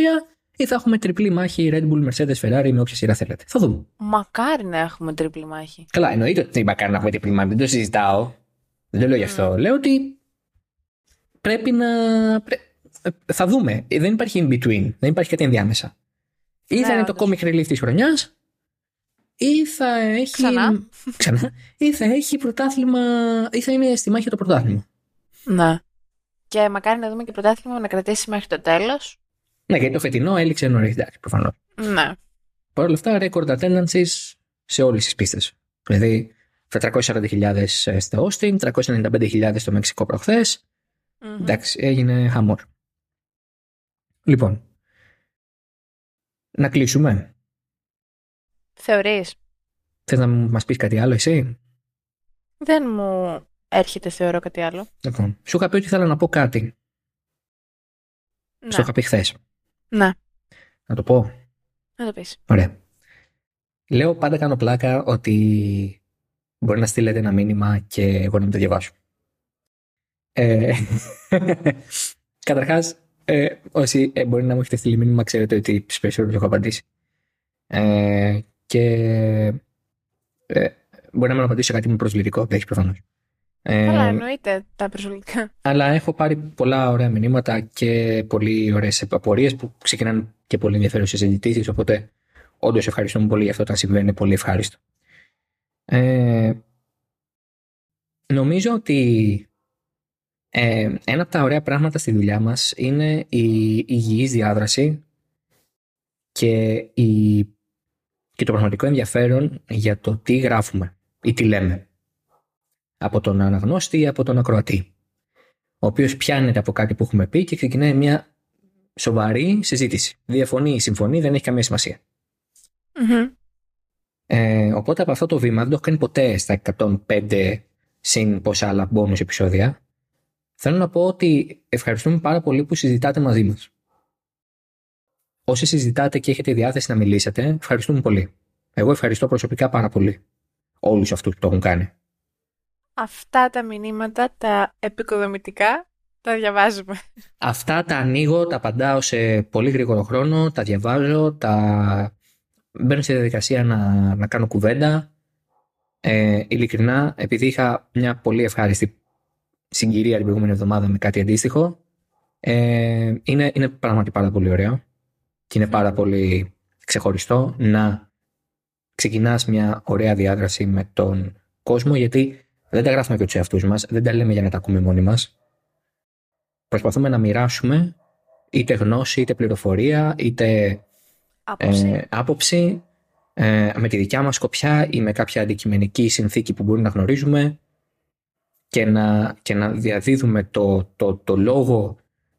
Speaker 1: ή θα έχουμε τριπλή μάχη Red Bull, Mercedes, Ferrari με όποια σειρά θέλετε. Θα δούμε.
Speaker 2: Μακάρι να έχουμε τρίπλη μάχη.
Speaker 1: Καλά, εννοείται ότι δεν είπα καν να έχουμε τριπλή μάχη, δεν το συζητάω. Δεν το λέω γι' αυτό. Λέω ότι πρέπει να. πρέ- ε, Θα δούμε. Ε, Δεν υπάρχει in between. Δεν υπάρχει κάτι ενδιάμεσα. Ή
Speaker 2: Ναι,
Speaker 1: θα είναι το
Speaker 2: όντως.
Speaker 1: comic relief της χρονιάς, ή θα έχει.
Speaker 2: Ξανά.
Speaker 1: Ξανά. Ή θα έχει πρωτάθλημα. ή θα είναι στη μάχη για το πρωτάθλημα.
Speaker 2: Ναι. Και μακάρι να δούμε και πρωτάθλημα να κρατήσει μέχρι το τέλος.
Speaker 1: Ναι, γιατί το φετινό έληξε νωρίς, εντάξει, προφανώς.
Speaker 2: Ναι.
Speaker 1: Παρ' όλα αυτά, record attendances σε όλες τις πίστες. Δηλαδή, 440.000 στο Austin, 395.000 στο Μεξικό προχθές.
Speaker 2: Μμμ.
Speaker 1: Εντάξει, έγινε χαμόρ. Λοιπόν, να κλείσουμε.
Speaker 2: Θεωρείς;
Speaker 1: Θες να μας πεις κάτι άλλο εσύ;
Speaker 2: Δεν μου έρχεται θεωρώ κάτι άλλο.
Speaker 1: Λοιπόν, σου είχα πει ότι ήθελα να πω κάτι.
Speaker 2: Ναι.
Speaker 1: Στο είχα πει χθες.
Speaker 2: Ναι.
Speaker 1: Να το πω.
Speaker 2: Να το πεις.
Speaker 1: Ωραία. Λέω πάντα κάνω πλάκα ότι μπορεί να στείλετε ένα μήνυμα και εγώ να μην το διαβάσω. Ε, Καταρχάς, ε, όσοι ε, μπορεί να μου έχετε στείλει μήνυμα, ξέρετε ότι στις περισσότερες έχω απαντήσει. Ε, και ε, μπορεί να μην απαντήσω κάτι με προσβλητικό, δεν έχει προφανώς. Ε,
Speaker 2: Καλά, εννοείται τα προσωπικά.
Speaker 1: αλλά έχω πάρει πολλά ωραία μηνύματα και πολύ ωραίες απορίες που ξεκινάνε και πολύ ενδιαφέρουσες συζητήσεις. Οπότε, όντως ευχαριστούμε πολύ για αυτό όταν συμβαίνει. Είναι πολύ ευχάριστο. Ε, νομίζω ότι ε, ένα από τα ωραία πράγματα στη δουλειά μας είναι η υγιής διάδραση και, η, και το πραγματικό ενδιαφέρον για το τι γράφουμε ή τι λέμε από τον αναγνώστη ή από τον ακροατή ο οποίος πιάνεται από κάτι που έχουμε πει και ξεκινάει μια σοβαρή συζήτηση. Διαφωνεί ή συμφωνεί, δεν έχει καμία σημασία.
Speaker 2: Μμμ.
Speaker 1: Ε, οπότε από αυτό το βήμα δεν το έχω κάνει ποτέ στα 105 συν πόσα άλλα bonus επεισόδια. Θέλω να πω ότι ευχαριστούμε πάρα πολύ που συζητάτε μαζί μας. Όσοι συζητάτε και έχετε διάθεση να μιλήσετε, ευχαριστούμε πολύ. Εγώ ευχαριστώ προσωπικά πάρα πολύ όλους αυτούς που το έχουν κάνει.
Speaker 2: Αυτά τα μηνύματα, τα επικοδομητικά, τα διαβάζουμε.
Speaker 1: Αυτά τα ανοίγω, τα απαντάω σε πολύ γρήγορο χρόνο, τα διαβάζω, τα μπαίνω στη διαδικασία να, να κάνω κουβέντα. Ε, ειλικρινά, επειδή είχα μια πολύ ευχάριστη συγκυρία την προηγούμενη εβδομάδα με κάτι αντίστοιχο, ε, είναι, είναι πράγματι πάρα πολύ ωραίο και είναι πάρα πολύ ξεχωριστό να ξεκινάς μια ωραία διάδραση με τον κόσμο γιατί δεν τα γράφουμε και τους εαυτούς μας, δεν τα λέμε για να τα ακούμε μόνοι μας. Προσπαθούμε να μοιράσουμε είτε γνώση, είτε πληροφορία, είτε
Speaker 2: Άποψη.
Speaker 1: ε, άποψη ε, με τη δικιά μας σκοπιά ή με κάποια αντικειμενική συνθήκη που μπορεί να γνωρίζουμε και να, και να διαδίδουμε το, το, το λόγο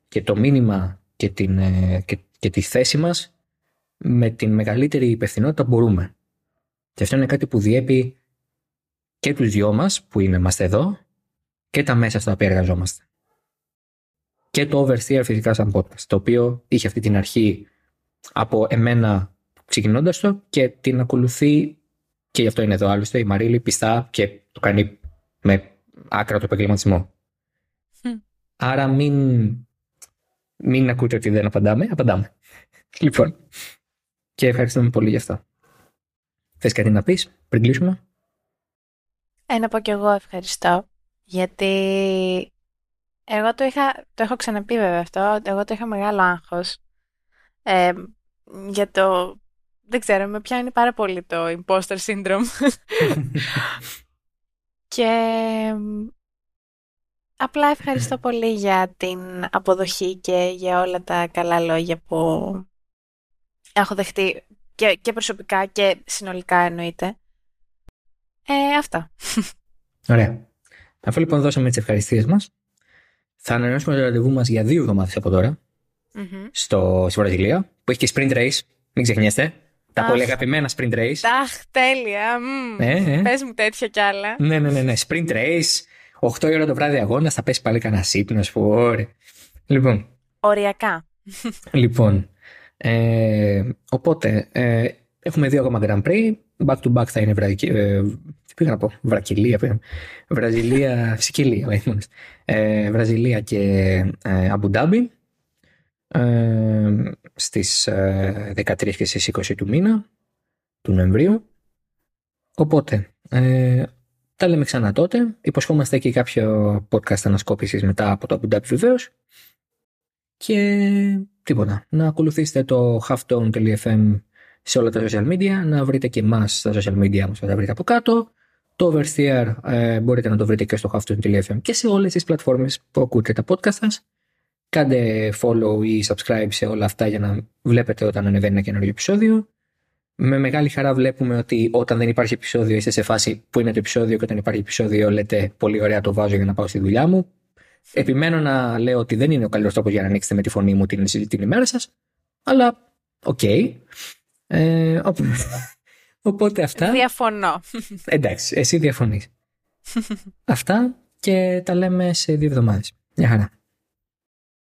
Speaker 1: και το μήνυμα και, την, ε, και, και τη θέση μας με την μεγαλύτερη υπευθυνότητα που μπορούμε. Και αυτό είναι κάτι που διέπει και τους δυο μας που είμαστε εδώ και τα μέσα στα οποία εργαζόμαστε. Και το Oversteer φυσικά σαν podcast, το οποίο είχε αυτή την αρχή από εμένα ξεκινώντας το και την ακολουθεί και γι' αυτό είναι εδώ άλλωστε η Μαρίλη πιστά και το κάνει με άκρα το επαγγελματισμό.
Speaker 2: Μμ.
Speaker 1: Άρα μην, μην ακούτε ότι δεν απαντάμε, απαντάμε. λοιπόν, και ευχαριστούμε πολύ γι' αυτό. Θες κάτι να πεις πριν κλείσουμε;
Speaker 2: Ε, να πω κι εγώ ευχαριστώ, γιατί εγώ το είχα, το έχω ξαναπεί βέβαια αυτό, εγώ το είχα μεγάλο άγχος ε, για το, δεν ξέρω, με πιάνει πάρα πολύ το imposter syndrome και μ, απλά ευχαριστώ πολύ για την αποδοχή και για όλα τα καλά λόγια που έχω δεχτεί και, και προσωπικά και συνολικά εννοείται. Ε, αυτά.
Speaker 1: Ωραία. Αφού λοιπόν δώσαμε τις ευχαριστίες μας, θα ανανεώσουμε το ραντεβού μας για δύο εβδομάδες από τώρα
Speaker 2: Μμμ.
Speaker 1: στο, στη Βραζιλία, που έχει και sprint race. Μην ξεχνιέστε. Τα
Speaker 2: Αχ.
Speaker 1: πολύ αγαπημένα sprint race.
Speaker 2: Αχ, τέλεια. μμμ.
Speaker 1: Ε, ε.
Speaker 2: Πες μου τέτοια κι άλλα.
Speaker 1: Ναι, ναι, ναι, ναι. Sprint race. 8 η ώρα το βράδυ αγώνας, θα πέσει πάλι κανένα ύπνο, ας πούμε. Ωραία. Λοιπόν,
Speaker 2: Οριακά.
Speaker 1: λοιπόν. Ε, οπότε, ε, έχουμε δύο ακόμα Grand Prix. Back to back θα είναι βραδική, ε, τι πήγα να πω, Βρακυλία, πήγα. Βραζιλία, Σικελία, όχι μόνος. ε, Βραζιλία και ε, Αμπου Ντάμπι ε, στις ε, 13 και στις 20 του μήνα του Νοεμβρίου. Οπότε, ε, τα λέμε ξανά τότε. Υποσχόμαστε και κάποιο podcast ανασκόπησης μετά από το Abu Dhabi βεβαίως. Και τίποτα. Να ακολουθήσετε το halftone.fm σε όλα τα social media, να βρείτε και εμάς στα social media μας, θα τα βρείτε από κάτω. Το Oversteer ε, μπορείτε να το βρείτε και στο halftone.fm και σε όλες τις πλατφόρμες που ακούτε τα podcast σας. Κάντε follow ή subscribe σε όλα αυτά για να βλέπετε όταν ανεβαίνει ένα καινούργιο επεισόδιο. Με μεγάλη χαρά βλέπουμε ότι όταν δεν υπάρχει επεισόδιο είστε σε φάση που είναι το επεισόδιο και όταν υπάρχει επεισόδιο λέτε πολύ ωραία το βάζω για να πάω στη δουλειά μου. Επιμένω να λέω ότι δεν είναι ο καλύτερος τρόπος για να ανοίξετε με τη φωνή μου την, την ημέρα σας, αλλά ok. Okay. Ε, οπότε αυτά.
Speaker 2: Διαφωνώ.
Speaker 1: Εντάξει, εσύ διαφωνείς. αυτά και τα λέμε σε δύο εβδομάδες. Μια χαρά.